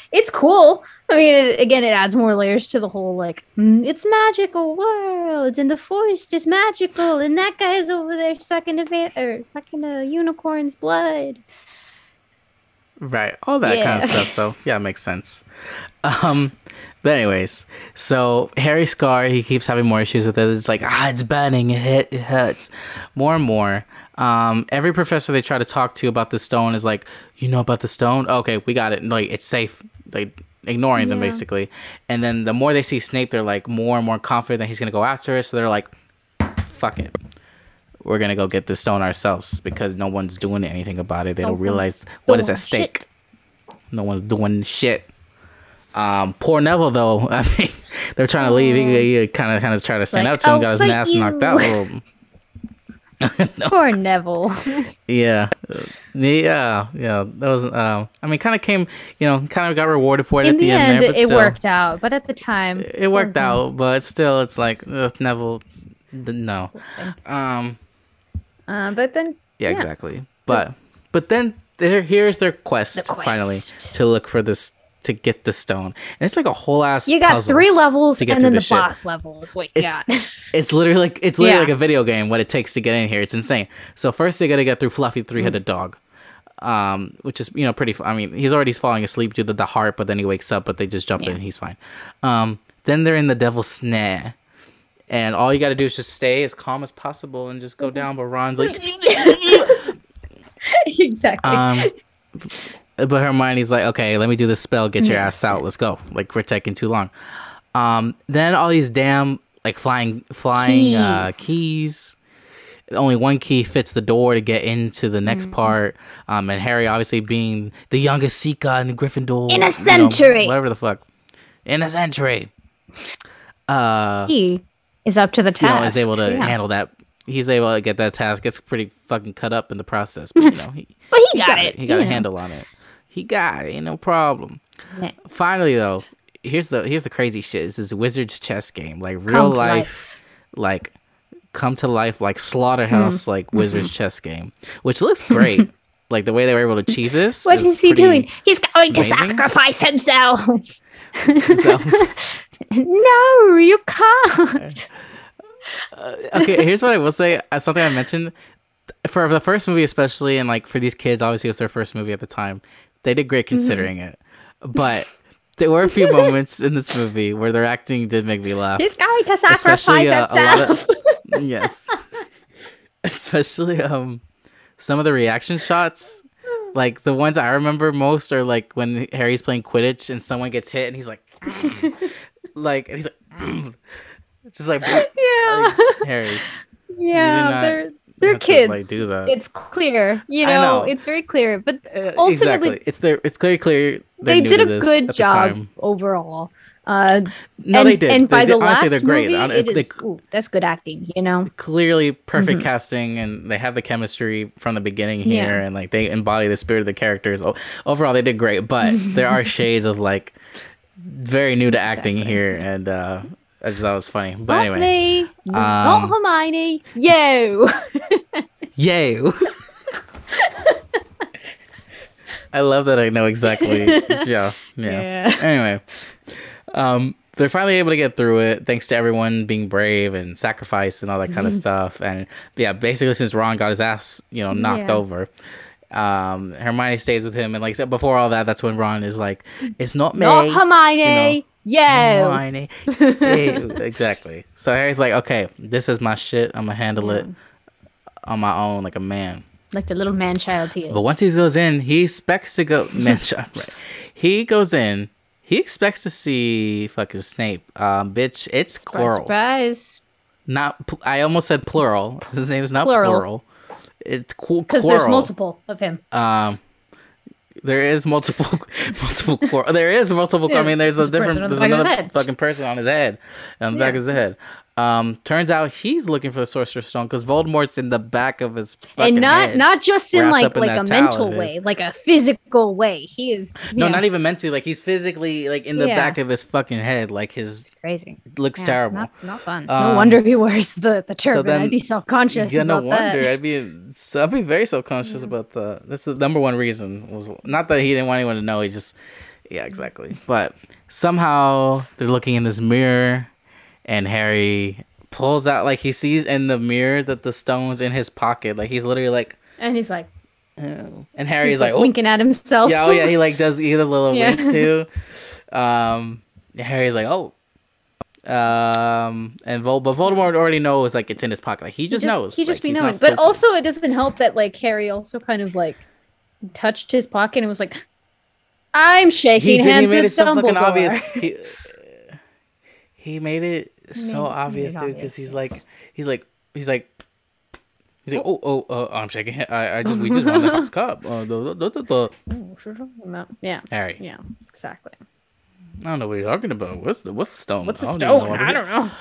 S2: it's cool. I mean, it, again, it adds more layers to the whole, like, mm, it's magical worlds and the forest is magical and that guy's over there sucking a, va- or sucking a unicorn's blood.
S1: Right. All that kind of stuff. So yeah, it makes sense. Um but anyways, so Harry Scar, he keeps having more issues with it. It's like, ah, it's burning, it hit, it hurts. More and more. Um, every professor they try to talk to about the stone is like, you know about the stone? Okay, we got it. Like it's safe. Like ignoring them basically. And then the more they see Snape, they're like more and more confident that he's gonna go after it. So they're like, fuck it. We're gonna go get the stone ourselves because no one's doing anything about it. They
S2: No
S1: don't realize what is at stake.
S2: shit.
S1: No one's doing shit. Um, poor Neville though. I mean, they're trying to leave. He, kind of kind of trying to
S2: It's
S1: stand
S2: like,
S1: up to him. Got his ass knocked
S2: you."
S1: out. Well,
S2: Poor Neville.
S1: yeah, yeah, yeah. That was. Um, I mean, kind of came. You know, kind of got rewarded for it
S2: In
S1: at
S2: the,
S1: the, end.
S2: end,
S1: there, but
S2: it
S1: still,
S2: worked out, but at the time,
S1: It worked
S2: him.
S1: out, but still, it's like ugh, Neville. No. Um.
S2: Uh, but then,
S1: Yeah,
S2: Yeah.
S1: exactly. But but then there here's their quest,
S2: The
S1: finally to look for this to get the stone. And it's like a whole ass
S2: you got three levels, and then the
S1: shit.
S2: boss level is what you
S1: It's-
S2: got.
S1: It's literally like it's literally
S2: Yeah.
S1: like a video game what it takes to get in here. It's insane. So first they got to get through Fluffy
S2: Mm.
S1: three-headed dog. Um, which is you know pretty. I mean, he's already falling asleep due to the heart, but then he wakes up. But they just jump in,
S2: Yeah.
S1: and he's fine. Um, then they're in the Devil's Snare, and all you got to do is just stay as calm as possible and just go
S2: Mm-hmm.
S1: down. But Ron's like,
S2: exactly.
S1: Um, but Hermione's like, okay, let me do this spell. Get your ass out. Let's go. Like we're taking too long. Um, then all these damn like flying flying uh,
S2: Keys.
S1: keys. Only one key fits the door to get into the next
S2: Mm-hmm.
S1: part. Um, and Harry obviously being the youngest Seeker in the Gryffindor.
S2: In a
S1: you know,
S2: century.
S1: whatever the fuck. In a century. Uh,
S2: he is up to the
S1: you
S2: task.
S1: know, is able to
S2: Yeah.
S1: handle that. He's able to get that task. Gets pretty fucking cut up in the process, but you know, he,
S2: But he got, it.
S1: He got
S2: you
S1: a handle on it. He got it. Ain't no problem.
S2: Next.
S1: Finally, though, here's the here's the crazy shit. This is Wizard's chess game, like real
S2: to
S1: life, like come to life, like slaughterhouse,
S2: Mm-hmm.
S1: like Wizard's chess game, which looks great. like the way they were able to achieve this.
S2: What is he doing? He's going to sacrifice himself.
S1: So,
S2: no, you can't.
S1: okay, here's what I will say. uh, Something I mentioned for the first movie, especially, and like for these kids, obviously it was their first movie at the time. They did great considering it, but there were a few moments in this movie where their acting did make me laugh.
S2: He's going to sacrifice
S1: uh,
S2: himself.
S1: of- yes, especially um some of the reaction shots. Like the ones I remember most are like when Harry's playing Quidditch and someone gets hit and he's like, like and he's like, just like,
S2: yeah,
S1: like, Harry.
S2: yeah, they're they're
S1: have to,
S2: kids.
S1: like, do that.
S2: It's clear, you know,
S1: know.
S2: it's very clear. But
S1: Uh,
S2: Ultimately,
S1: exactly. It's their. It's clear. Clear.
S2: they did a good
S1: the
S2: job overall. Uh,
S1: No,
S2: and,
S1: they did.
S2: And
S1: They
S2: by
S1: did-
S2: the
S1: honestly,
S2: last
S1: they're great.
S2: movie, it
S1: they-
S2: is ooh, that's good acting. You know,
S1: Clearly, perfect casting, and they have the chemistry from the beginning here,
S2: Mm-hmm. Yeah.
S1: and like they embody the spirit of the characters. Overall, they did great, but there are shades of like very new to acting here, and uh, I just thought it was funny. But
S2: not
S1: anyway,
S2: me, not
S1: um,
S2: Hermione. You.
S1: you. I love that I know exactly. yeah, yeah.
S2: Yeah.
S1: Anyway, um, they're finally able to get through it thanks to everyone being brave and sacrifice and all that kind of stuff. And yeah, basically since Ron got his ass, you know, knocked
S2: Yeah.
S1: over, um, Hermione stays with him. And like I said before all that, that's when Ron is like, "It's not me."
S2: Not Hermione. You.
S1: Hermione. Ew, exactly. So Harry's like, "Okay, this is my shit. I'm gonna handle it on my own, like a man."
S2: Like the little man child he is.
S1: But once he goes in, he expects to go. Man, child. right. He goes in. He expects to see fucking Snape. Um, bitch, it's
S2: surprise,
S1: Quirrell.
S2: surprise.
S1: Not. pl- I almost said plural. His name is not plural.
S2: plural.
S1: It's qu-
S2: Because there's multiple of him.
S1: Um, there is multiple, multiple. Quirrell. There is multiple. I mean, there's a
S2: there's a person
S1: different.
S2: the
S1: There's
S2: back of his
S1: another fucking person on his head, on the back of his head. Um, turns out he's looking for the Sorcerer's Stone because Voldemort's in the back of his fucking
S2: and not
S1: head.
S2: not just in like
S1: in
S2: like a mental way, like a physical way. He is
S1: No,
S2: yeah,
S1: not even mentally. Like he's physically like in the
S2: Yeah.
S1: back of his fucking head. Like his
S2: crazy.
S1: looks
S2: Yeah,
S1: terrible.
S2: Not, not fun.
S1: Um,
S2: no wonder he wears the the turban.
S1: then-
S2: I'd be self conscious.
S1: yeah, no wonder.
S2: That.
S1: I'd be I'd be very self conscious about the. That's the number one reason was not that he didn't want anyone to know. He just yeah, exactly. But somehow they're looking in this mirror, and Harry pulls out like he sees in the mirror that the stone's in his pocket. Like he's literally like
S2: And he's like,
S1: oh. and Harry's like,
S2: like,
S1: oh,
S2: winking at himself.
S1: yeah, oh yeah, he like does he does a little
S2: Yeah.
S1: wink too. Um, Harry's like, oh, um, and Vol- but Voldemort already knows like it's in his pocket. Like he
S2: he
S1: just,
S2: just
S1: knows.
S2: He just
S1: like,
S2: be knowing. But also, it doesn't help that like Harry also kind of like touched his pocket and was like, "I'm shaking.
S1: He
S2: hands with Dumbledore."
S1: obvious. He, he made it so
S2: made
S1: obvious, dude. Because he's like, he's like, he's like. He's like, oh, oh, uh, I'm shaking. hand. I, I just, we just won the House Cup. Uh, the, the, the, the.
S2: Oh, what you're talking about. Yeah,
S1: Harry,
S2: yeah, exactly.
S1: I don't know what you're talking about. What's the, what's the stone?
S2: What's a
S1: I don't even know
S2: stone?
S1: what
S2: I don't know.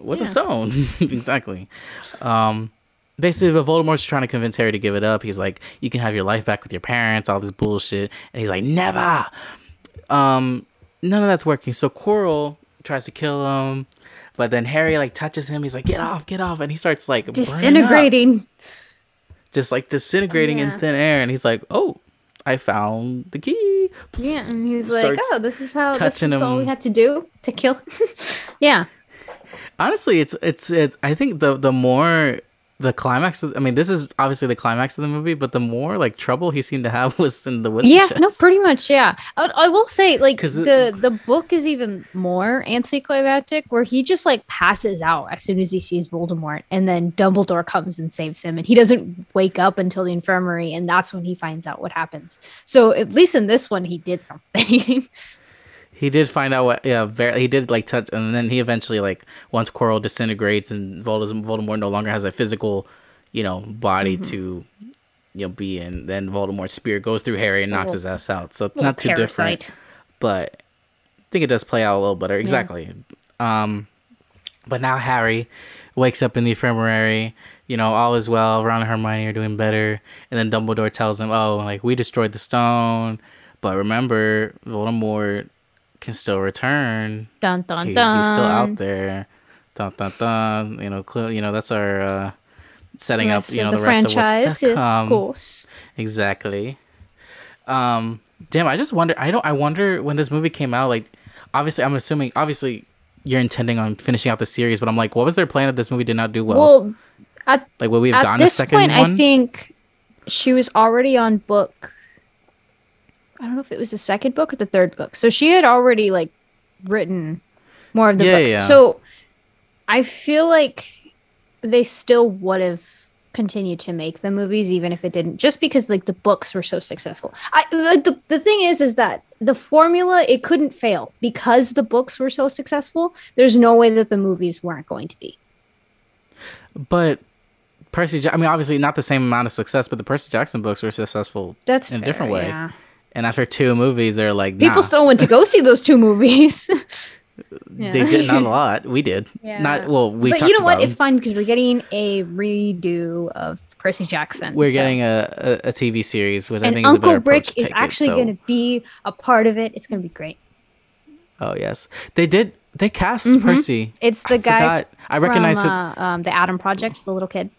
S1: What's a stone? exactly. Um, basically, but Voldemort's trying to convince Harry to give it up. He's like, "You can have your life back with your parents." All this bullshit, and he's like, "Never." Um, none of that's working. So Quirrell tries to kill him, but then Harry like touches him. He's like, "Get off, get off!" And he starts like
S2: Disintegrating.
S1: just like disintegrating
S2: Yeah.
S1: in thin air. And he's like, "Oh, I found the key."
S2: Yeah, and he's was like, "Oh, this is how this
S1: touching
S2: is all we had to do to kill." yeah,
S1: honestly it's it's it's i think the the more the climax of, i mean this is obviously the climax of the movie but the more like trouble he seemed to have was in the witness
S2: yeah, no, pretty much, yeah. I, I will say, like the
S1: it-
S2: the book is even more anticlimactic, where he just like passes out as soon as he sees Voldemort, and then Dumbledore comes and saves him, and he doesn't wake up until the infirmary, and that's when he finds out what happens. So at least in this one, he did something.
S1: he did find out what yeah he did like touch and then he eventually like once Quirrell disintegrates and Voldemort, Voldemort no longer has a physical you know body
S2: Mm-hmm.
S1: to you know be in then Voldemort's spear goes through Harry and knocks
S2: Little-
S1: his ass out so it's not too different
S2: parasite.
S1: but I think it does play out a little better. Exactly. Um, but now Harry wakes up in the infirmary. You know, all is well. Ron and Hermione are doing better, and then Dumbledore tells him, "Oh, like we destroyed the stone, but remember, Voldemort can still return.
S2: Dun dun
S1: He-
S2: dun.
S1: he's still out there. Dun dun dun. You know, cl- you know that's our uh, setting up. You know, the,
S2: the,
S1: rest of
S2: franchise,
S1: what's to
S2: yes, of course.
S1: Exactly. Um, damn, I just wonder. I don't. I wonder when this movie came out. Like, obviously, I'm assuming. Obviously, you're intending on finishing out the series, but I'm like, what was their plan if this movie did not do well?
S2: Well, at
S1: like, would we have gotten a
S2: this
S1: second
S2: point,
S1: one?
S2: I think she was already on book. I don't know if it was the second book or the third book. So she had already like written more of the
S1: Yeah,
S2: books.
S1: yeah.
S2: So I feel like they still would have continued to make the movies even if it didn't just because like the books were so successful. I like the, the thing is is that the formula it couldn't fail because the books were so successful. There's no way that the movies weren't going to be.
S1: but Percy, I mean, obviously, not the same amount of success, but the Percy Jackson books were successful
S2: That's
S1: in a different way.
S2: yeah.
S1: And after two movies, they're like,
S2: People still went to go see those two movies. Yeah.
S1: they did not a lot. We did.
S2: Yeah.
S1: Not well. We
S2: but you know what?
S1: about
S2: It's
S1: them.
S2: fine because we're getting a redo of Percy Jackson.
S1: We're
S2: so-
S1: getting a, a, a TV series, which I
S2: and
S1: think is a
S2: Uncle
S1: better Rick
S2: is
S1: take it,
S2: actually
S1: so-
S2: going to be a part of it. It's going to be great.
S1: Oh yes, they did. They cast
S2: Mhm.
S1: Percy.
S2: It's the
S1: I
S2: guy
S1: forgot. I recognize
S2: from
S1: who.
S2: uh, um, the Adam Project, the little kid.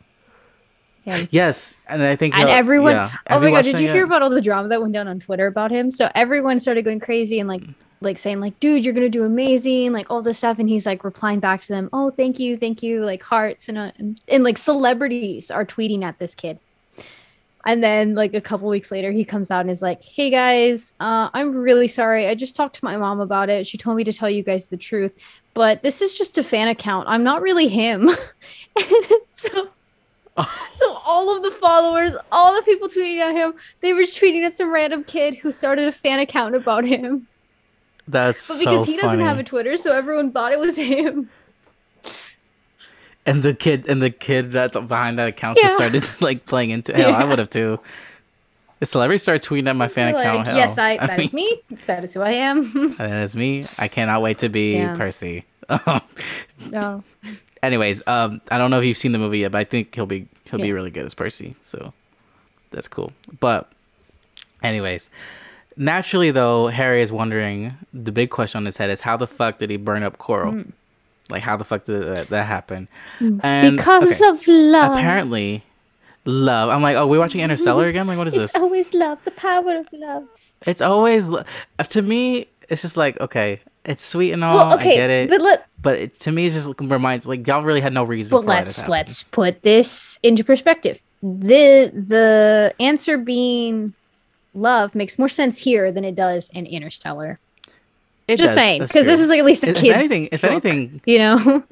S2: Yeah.
S1: Yes, and I think
S2: And everyone,
S1: yeah.
S2: oh my god, did you
S1: yet?
S2: hear about all the drama that went down on Twitter about him? So everyone started going crazy and like, like saying like, dude, you're gonna do amazing, like all this stuff, and he's like replying back to them, oh, thank you, thank you, like hearts and uh, and, and like celebrities are tweeting at this kid. And then like a couple weeks later, he comes out and is like, "Hey guys, uh, I'm really sorry. I just talked to my mom about it. She told me to tell you guys the truth, but this is just a fan account. I'm not really him." so so all of the followers, all the people tweeting at him, they were tweeting at some random kid who started a fan account about him.
S1: That's
S2: But because
S1: so
S2: he doesn't
S1: funny.
S2: have a Twitter, so everyone thought it was him.
S1: and the kid and the kid that's behind that account just started like playing into. Hell, I would have too. If celebrities started tweeting at my fan
S2: Like,
S1: account, hell,
S2: yes, I. That is
S1: mean,
S2: me. That is who I am.
S1: That is me. I cannot wait to be
S2: Yeah.
S1: Percy.
S2: no.
S1: Anyways, um, I don't know if you've seen the movie yet, but I think he'll be he'll be really good as Percy. So that's cool. But anyways, naturally though, Harry is wondering. The big question on his head is how the fuck did he burn up Quirrell? Like how the fuck did that, that happen? And
S2: Mm. because
S1: okay,
S2: of love.
S1: apparently love. I'm like, oh, we're watching Interstellar again. Like, what is
S2: it's
S1: this?
S2: always love. The power of love.
S1: It's always lo- to me. It's just like okay, it's sweet and all.
S2: well, okay,
S1: I get it,
S2: but let
S1: but it, to me, it's just reminds like y'all really had no reason.
S2: but let's let's put this into perspective. the the answer being love makes more sense here than it does in Interstellar.
S1: It
S2: Just
S1: does,
S2: saying, because this is like at least a
S1: if
S2: kid's
S1: anything, if
S2: book,
S1: anything,
S2: you know.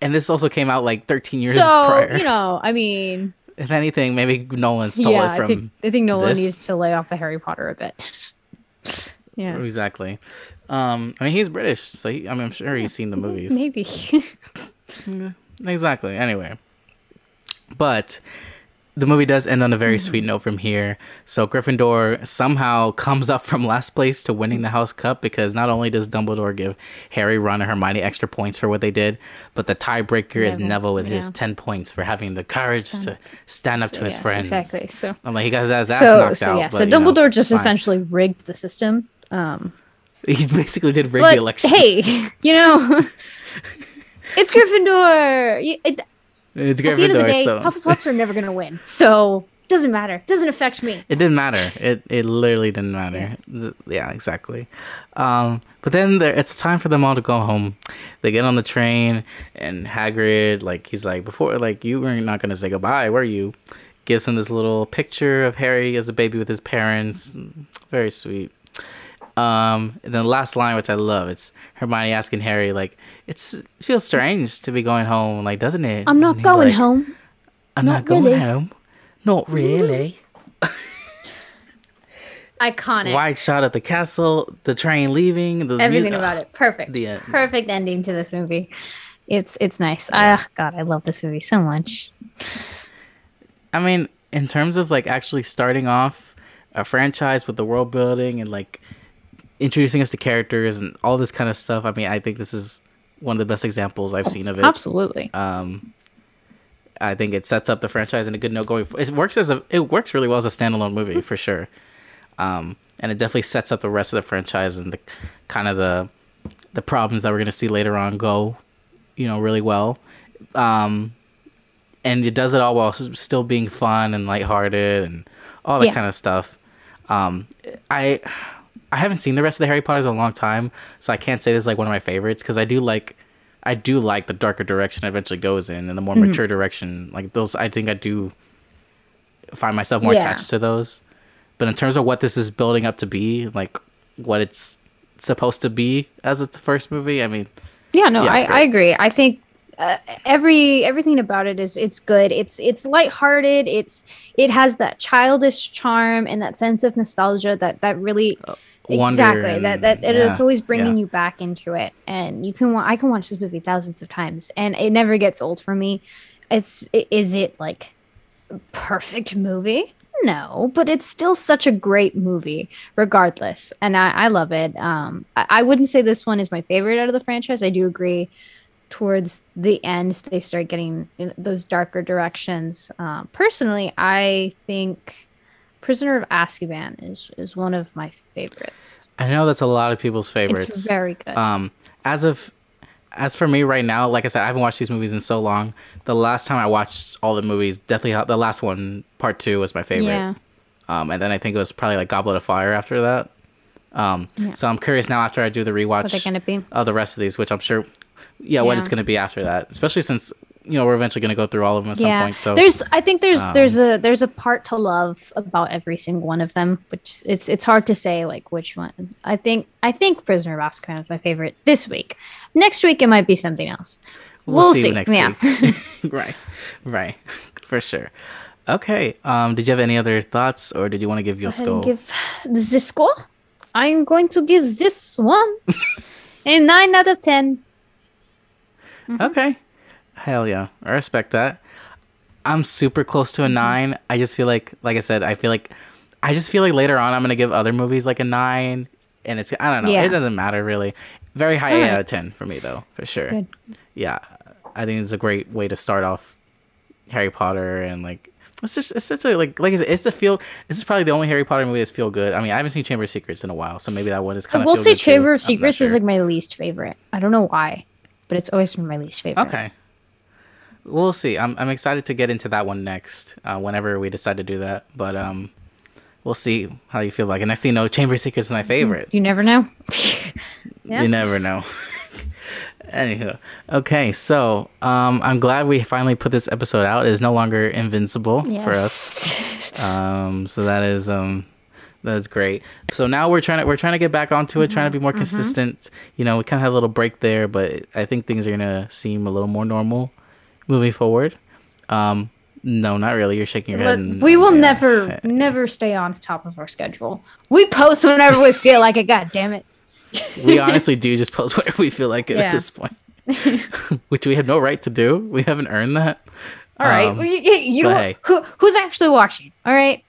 S1: and this also came out like 13 years
S2: so
S1: prior.
S2: you know, I mean,
S1: if anything, maybe Nolan stole
S2: yeah,
S1: it from
S2: I think I think Nolan
S1: this.
S2: needs to lay off the Harry Potter a bit. yeah,
S1: exactly. Um, I mean, he's British, so he, I mean, I'm sure he's seen the movies.
S2: maybe.
S1: Exactly. Anyway, but the movie does end on a very
S2: Mm-hmm.
S1: sweet note from here. So Gryffindor somehow comes up from last place to winning the House Cup because not only does Dumbledore give Harry, Ron, and Hermione extra points for what they did, but the tiebreaker is
S2: Neville,
S1: Neville with his ten points for having the courage
S2: Stand-
S1: to stand up
S2: So,
S1: to his
S2: yes,
S1: friends.
S2: exactly. So
S1: I'm like, he got his ass
S2: so
S1: knocked
S2: so
S1: out.
S2: yeah.
S1: but,
S2: So
S1: you know,
S2: Dumbledore just
S1: fine.
S2: essentially rigged the system. Um,
S1: he basically did rig
S2: but
S1: the election.
S2: hey, you know, it's Gryffindor. It-
S1: it's
S2: At the end of the
S1: Gryffindor,
S2: day,
S1: so
S2: Hufflepuffs are never gonna win. So doesn't matter. It Doesn't affect me.
S1: It didn't matter. It it literally didn't matter. Yeah, exactly. Um, but then there, it's time for them all to go home. They get on the train, and Hagrid, like he's like, before, like you were not gonna say goodbye, were you? Gives him this little picture of Harry as a baby with his parents. Very sweet. Um, and then the last line, which I love, it's Hermione asking Harry, like, "It's feels strange to be going home, like, doesn't it?"
S2: I'm not going
S1: like,
S2: home.
S1: I'm not,
S2: Not
S1: going
S2: really."
S1: home. Not really.
S2: Iconic.
S1: wide shot of the castle, the train leaving, the
S2: Everything
S1: mu-
S2: about it. Perfect.
S1: The end.
S2: Perfect ending to this movie. It's it's nice. Ah, God, I love this movie so much.
S1: I mean, in terms of like actually starting off a franchise with the world building and like introducing us to characters and all this kind of stuff, I mean, I think this is one of the best examples I've seen of it.
S2: Absolutely.
S1: Um, I think it sets up the franchise in a good note going. It works as a it works really well as a standalone movie for sure, um, and it definitely sets up the rest of the franchise and the kind of the the problems that we're gonna see later on go, you know, really well. Um, and it does it all while still being fun and lighthearted and all that
S2: Yeah.
S1: kind of stuff. Um, I I haven't seen the rest of the Harry Potters in a long time, so I can't say this is like one of my favorites because I do like I do like the darker direction it eventually goes in and the more
S2: Mm-hmm.
S1: mature direction. Like those, I think I do find myself more
S2: Yeah.
S1: attached to those. But in terms of what this is building up to be, like what it's supposed to be as its first movie, I mean,
S2: Yeah, no,
S1: Yeah,
S2: I, I agree. I think uh, every everything about it is it's good. It's it's lighthearted. It's it has that childish charm and that sense of nostalgia that that really
S1: wonder
S2: exactly
S1: and-
S2: that that it-
S1: yeah,
S2: it's always bringing
S1: yeah.
S2: you back into it. And you can wa- I can watch this movie thousands of times and it never gets old for me. It's is it like perfect movie? No, but it's still such a great movie, regardless, and I, I love it. Um, I, I wouldn't say this one is my favorite out of the franchise. I do agree towards the end they start getting those darker directions. Um, personally, I think Prisoner of Azkaban is is one of my favorites.
S1: I know that's a lot of people's favorites.
S2: It's very good.
S1: Um, as of as for me right now, like I said, I haven't watched these movies in so long. The last time I watched all the movies, definitely the last one, part two, was my favorite.
S2: yeah,
S1: Um, and then I think it was probably like Goblet of Fire after that. Um,
S2: Yeah.
S1: so I'm curious now after I do the
S2: what they're
S1: rewatch
S2: gonna be.
S1: of the rest of these, which I'm sure, yeah, what it's going to be after that, especially since you know we're eventually going to go through all of them at some point. So
S2: there's I think there's
S1: um,
S2: there's a there's a part to love about every single one of them, which it's it's hard to say like which one. I think I think Prisoner of Azkaban is my favorite this week. Next week it might be something else. We'll, see.
S1: next
S2: yeah.
S1: week. right, right, for sure. Okay. Um, did you have any other thoughts, or did you want to give your score?
S2: give this score. I'm going to give this one a nine out of ten. Mm-hmm.
S1: Okay. Hell yeah. I respect that. I'm super close to a
S2: Mm-hmm.
S1: nine. I just feel like, like I said, I feel like, I just feel like later on I'm gonna give other movies like a nine, and it's I don't know.
S2: Yeah.
S1: It doesn't matter really. Very high eight out of ten for me though, for sure.
S2: Good.
S1: Yeah, I think it's a great way to start off Harry Potter and like. It's just it's such a like like I said, it's a feel. This is probably the only Harry Potter movie that's feel good. I mean, I haven't seen Chamber of Secrets in a while, so maybe that one is
S2: I
S1: kind of.
S2: will say Chamber of Secrets is like my least favorite. I don't know why, but it's always been my least favorite.
S1: Okay. We'll see. I'm I'm excited to get into that one next, uh, whenever we decide to do that. But um, we'll see how you feel about it. Next thing you know, Chamber of Secrets is my favorite.
S2: You never know. Yeah.
S1: You never know. Anywho, okay, so um, I'm glad we finally put this episode out. It is no longer invincible for us.
S2: Yes.
S1: Um, so that is um, that's great. So now we're trying to we're trying to get back onto it, trying to be more consistent. You know, we kind of had a little break there, but I think things are gonna seem a little more normal moving forward. Um, no, not really. You're shaking your head. And-
S2: we will
S1: yeah.
S2: never, never stay on top of our schedule. We post whenever we feel like it. God damn it.
S1: we honestly do just post whatever we feel like it at this point, which we have no right to do. We haven't earned that.
S2: All right,
S1: Um,
S2: Well, you, you- you know
S1: hey.
S2: who who's actually watching? All right.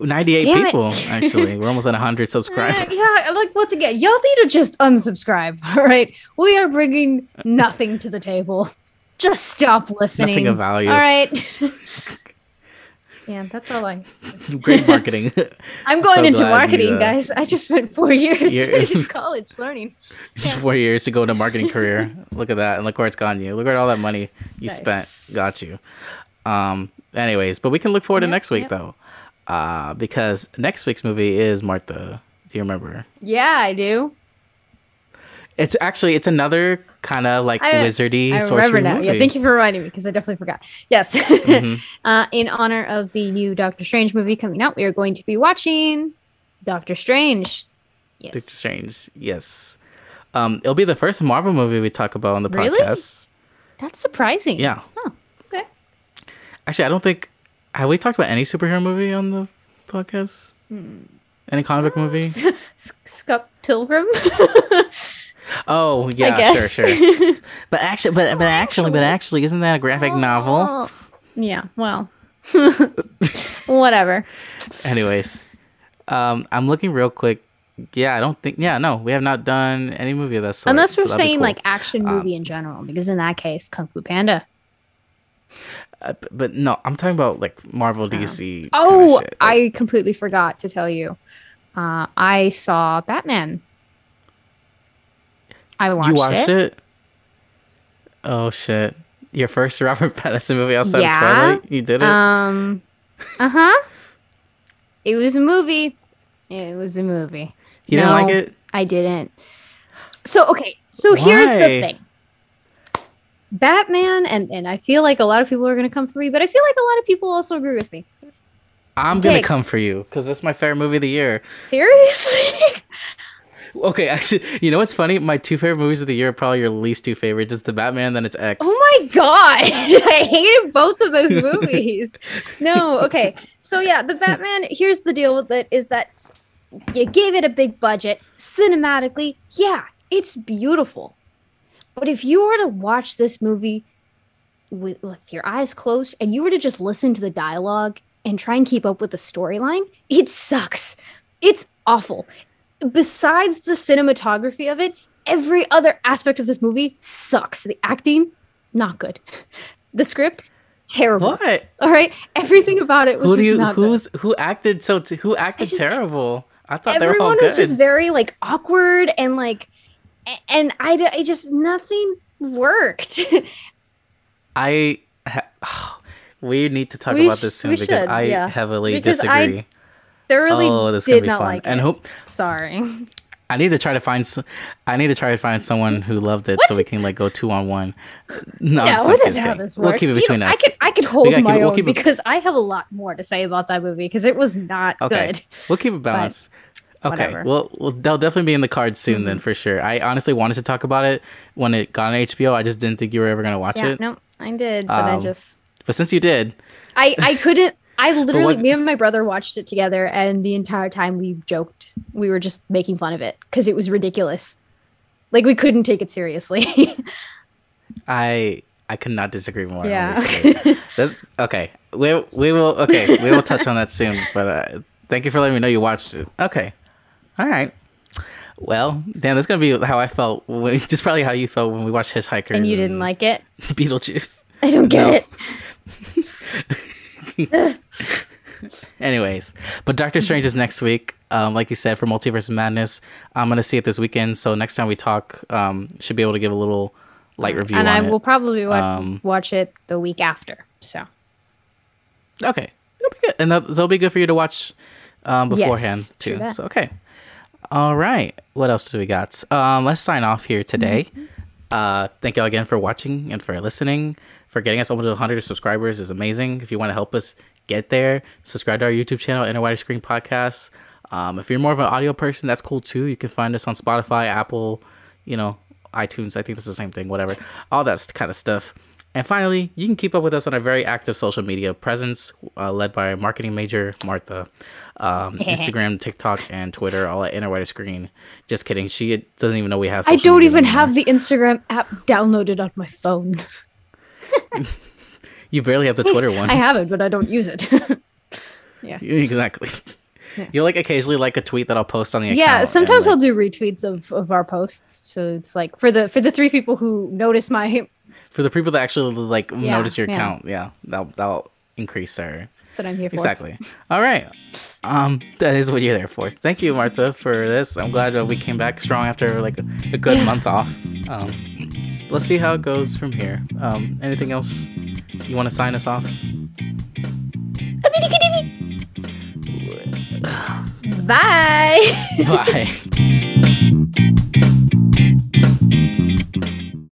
S1: 98
S2: Damn it.
S1: people actually. We're almost at 100
S2: Uh,
S1: subscribers.
S2: yeah, like once again, y'all need to just unsubscribe. All right, we are bringing nothing to the table. Just stop listening.
S1: Nothing of value.
S2: All right. yeah, that's all I.
S1: Great marketing.
S2: I'm going
S1: So
S2: into
S1: glad you,
S2: marketing,
S1: uh,
S2: guys. I just spent four years in college learning.
S1: Four years to go into marketing career. Look at that, and look where it's gotten you. Look at all that money you
S2: Nice.
S1: spent. Got you. Um. Anyways, but we can look forward to next week
S2: yep.
S1: though, uh, because next week's movie is Martha. Do you remember?
S2: Yeah, I do.
S1: It's actually it's another kind of like
S2: I-
S1: wizardy
S2: I
S1: sorcery
S2: remember now. Yeah, thank you for reminding me because I definitely forgot. Yes.
S1: Mhm.
S2: uh, in honor of the new Doctor Strange movie coming out, we are going to be watching Doctor Strange. Yes.
S1: Doctor Strange. Yes. Um, it'll be the first Marvel movie we talk about on the
S2: Really?
S1: podcast.
S2: That's surprising.
S1: Yeah.
S2: Huh. Okay.
S1: Actually, I don't think have we talked about any superhero movie on the podcast.
S2: Hmm.
S1: Any comic book movie?
S2: S- Scott Pilgrim.
S1: Oh yeah, sure, sure. But actually, but but actually, but actually, isn't that a graphic novel?
S2: Oh. Yeah. Well. Whatever.
S1: Anyways, um, I'm looking real quick. Yeah, I don't think. Yeah, no, we have not done any movie of that sort.
S2: Unless we're
S1: that'd
S2: saying
S1: cool.
S2: like action
S1: Um,
S2: movie in general, because in that case, Kung Fu Panda.
S1: Uh, but no, I'm talking about like Marvel, DC. kinda
S2: Oh.
S1: Like,
S2: I completely forgot to tell you. Uh, I saw Batman. I watched,
S1: you watched
S2: it.
S1: it? Oh shit! Your first Robert Pattinson movie outside
S2: Yeah.
S1: of Twilight? You did it?
S2: Um, uh huh. It was a movie. It was a movie.
S1: you didn't like it?
S2: I didn't. So okay, so here's the thing. Batman, and and I feel like a lot of people are gonna come for me, but I feel like a lot of people also agree with me.
S1: I'm gonna
S2: Okay.
S1: come for you because that's my favorite movie of the year.
S2: Seriously?
S1: Okay, actually, you know what's funny? My two favorite movies of the year are probably your least two favorites. Just the Batman, then it's X.
S2: Oh my god! I hated both of those movies. no, okay. So yeah, the Batman. Here's the deal with it: is that you gave it a big budget. Cinematically, yeah, it's beautiful. But if you were to watch this movie with, with your eyes closed and you were to just listen to the dialogue and try and keep up with the storyline, it sucks. It's awful. Besides the cinematography of it, every other aspect of this movie sucks. The acting, not good. The script, terrible.
S1: What?
S2: All right, everything about it was
S1: Who do you?
S2: not good.
S1: Who acted so? T- who acted
S2: just-
S1: terrible? I thought they were all
S2: Everyone was just very like awkward and like, and I just nothing worked.
S1: I. Ha- we need to talk
S2: We
S1: about this soon
S2: we
S1: because
S2: should,
S1: I
S2: yeah.
S1: heavily
S2: Because I
S1: disagree.
S2: Thoroughly
S1: oh, this
S2: did
S1: be
S2: not
S1: fun.
S2: like
S1: and
S2: it.
S1: hope
S2: Sorry.
S1: I need to try to find. I need to try to find someone who loved it so we can like go two on one. No,
S2: that's how this works.
S1: We'll keep it
S2: You
S1: between
S2: know,
S1: us.
S2: I could I could hold
S1: gotta keep
S2: my
S1: we'll
S2: own
S1: keep it-
S2: because I have a lot more to say about that movie because it was not
S1: Okay,
S2: good.
S1: we'll keep it balanced. Okay,
S2: whatever. Mm-hmm.
S1: well, well, they'll definitely be in the cards soon then for sure. I honestly wanted to talk about it when it got on HBO. I just didn't think you were ever gonna watch
S2: Yeah,
S1: it.
S2: no, I did, but I
S1: Um,
S2: just
S1: But since you did,
S2: I I couldn't. I literally,
S1: what-
S2: me and my brother watched it together, and the entire time we joked. We were just making fun of it because it was ridiculous. Like we couldn't take it seriously.
S1: I I could not disagree more.
S2: Yeah.
S1: okay, we we will okay we will touch on that soon. But uh, thank you for letting me know you watched it. Okay, all right. Well, Dan, that's gonna be how I felt. When, just probably how you felt when we watched Hitchhiker.
S2: and you didn't like it.
S1: Beetlejuice.
S2: I don't get
S1: No.
S2: it.
S1: Anyways, but Doctor Strange is next week. Um, like you said, for Multiverse Madness, I'm gonna see it this weekend. So next time we talk, um, should be able to give a little light review.
S2: and I
S1: it.
S2: will probably wa-
S1: Um,
S2: watch it the week after. So
S1: Okay, it'll be good, and that, that'll be good for you to watch um, beforehand
S2: true
S1: too. So okay, All right. What else do we got? Um, let's sign off here today.
S2: Mm-hmm.
S1: Uh, thank you all again for watching and for listening. For getting us over to 100 subscribers is amazing. If you want to help us get there, subscribe to our YouTube channel, Inner Wider Screen Podcast. Um, if you're more of an audio person, that's cool too. You can find us on Spotify, Apple, you know, iTunes. I think that's the same thing. Whatever, all that kind of stuff. And finally, you can keep up with us on a very active social media presence uh, led by marketing major Martha. Um, Instagram, TikTok, and Twitter, all at Inner Wider Screen. Just kidding. She doesn't even know we have
S2: I don't even
S1: anymore.
S2: have the Instagram app downloaded on my phone.
S1: You barely have the Twitter one.
S2: I have it, but I don't use it. yeah.
S1: Exactly. You'll like occasionally like a tweet that I'll post on the account.
S2: Yeah,
S1: and,
S2: sometimes
S1: like,
S2: I'll do retweets of, of our posts. So it's like for the for the three people who notice my
S1: for the people that actually like
S2: Yeah,
S1: notice your
S2: yeah.
S1: account. Yeah, that'll that'll increase our
S2: that's what I'm here for.
S1: exactly. All right, um, that is what you're there for. Thank you, Martha, for this. I'm glad that we came back strong after like a, a good month off. Um, let's see how it goes from here. Um, anything else you want to sign us off?
S2: Bye.
S1: Bye.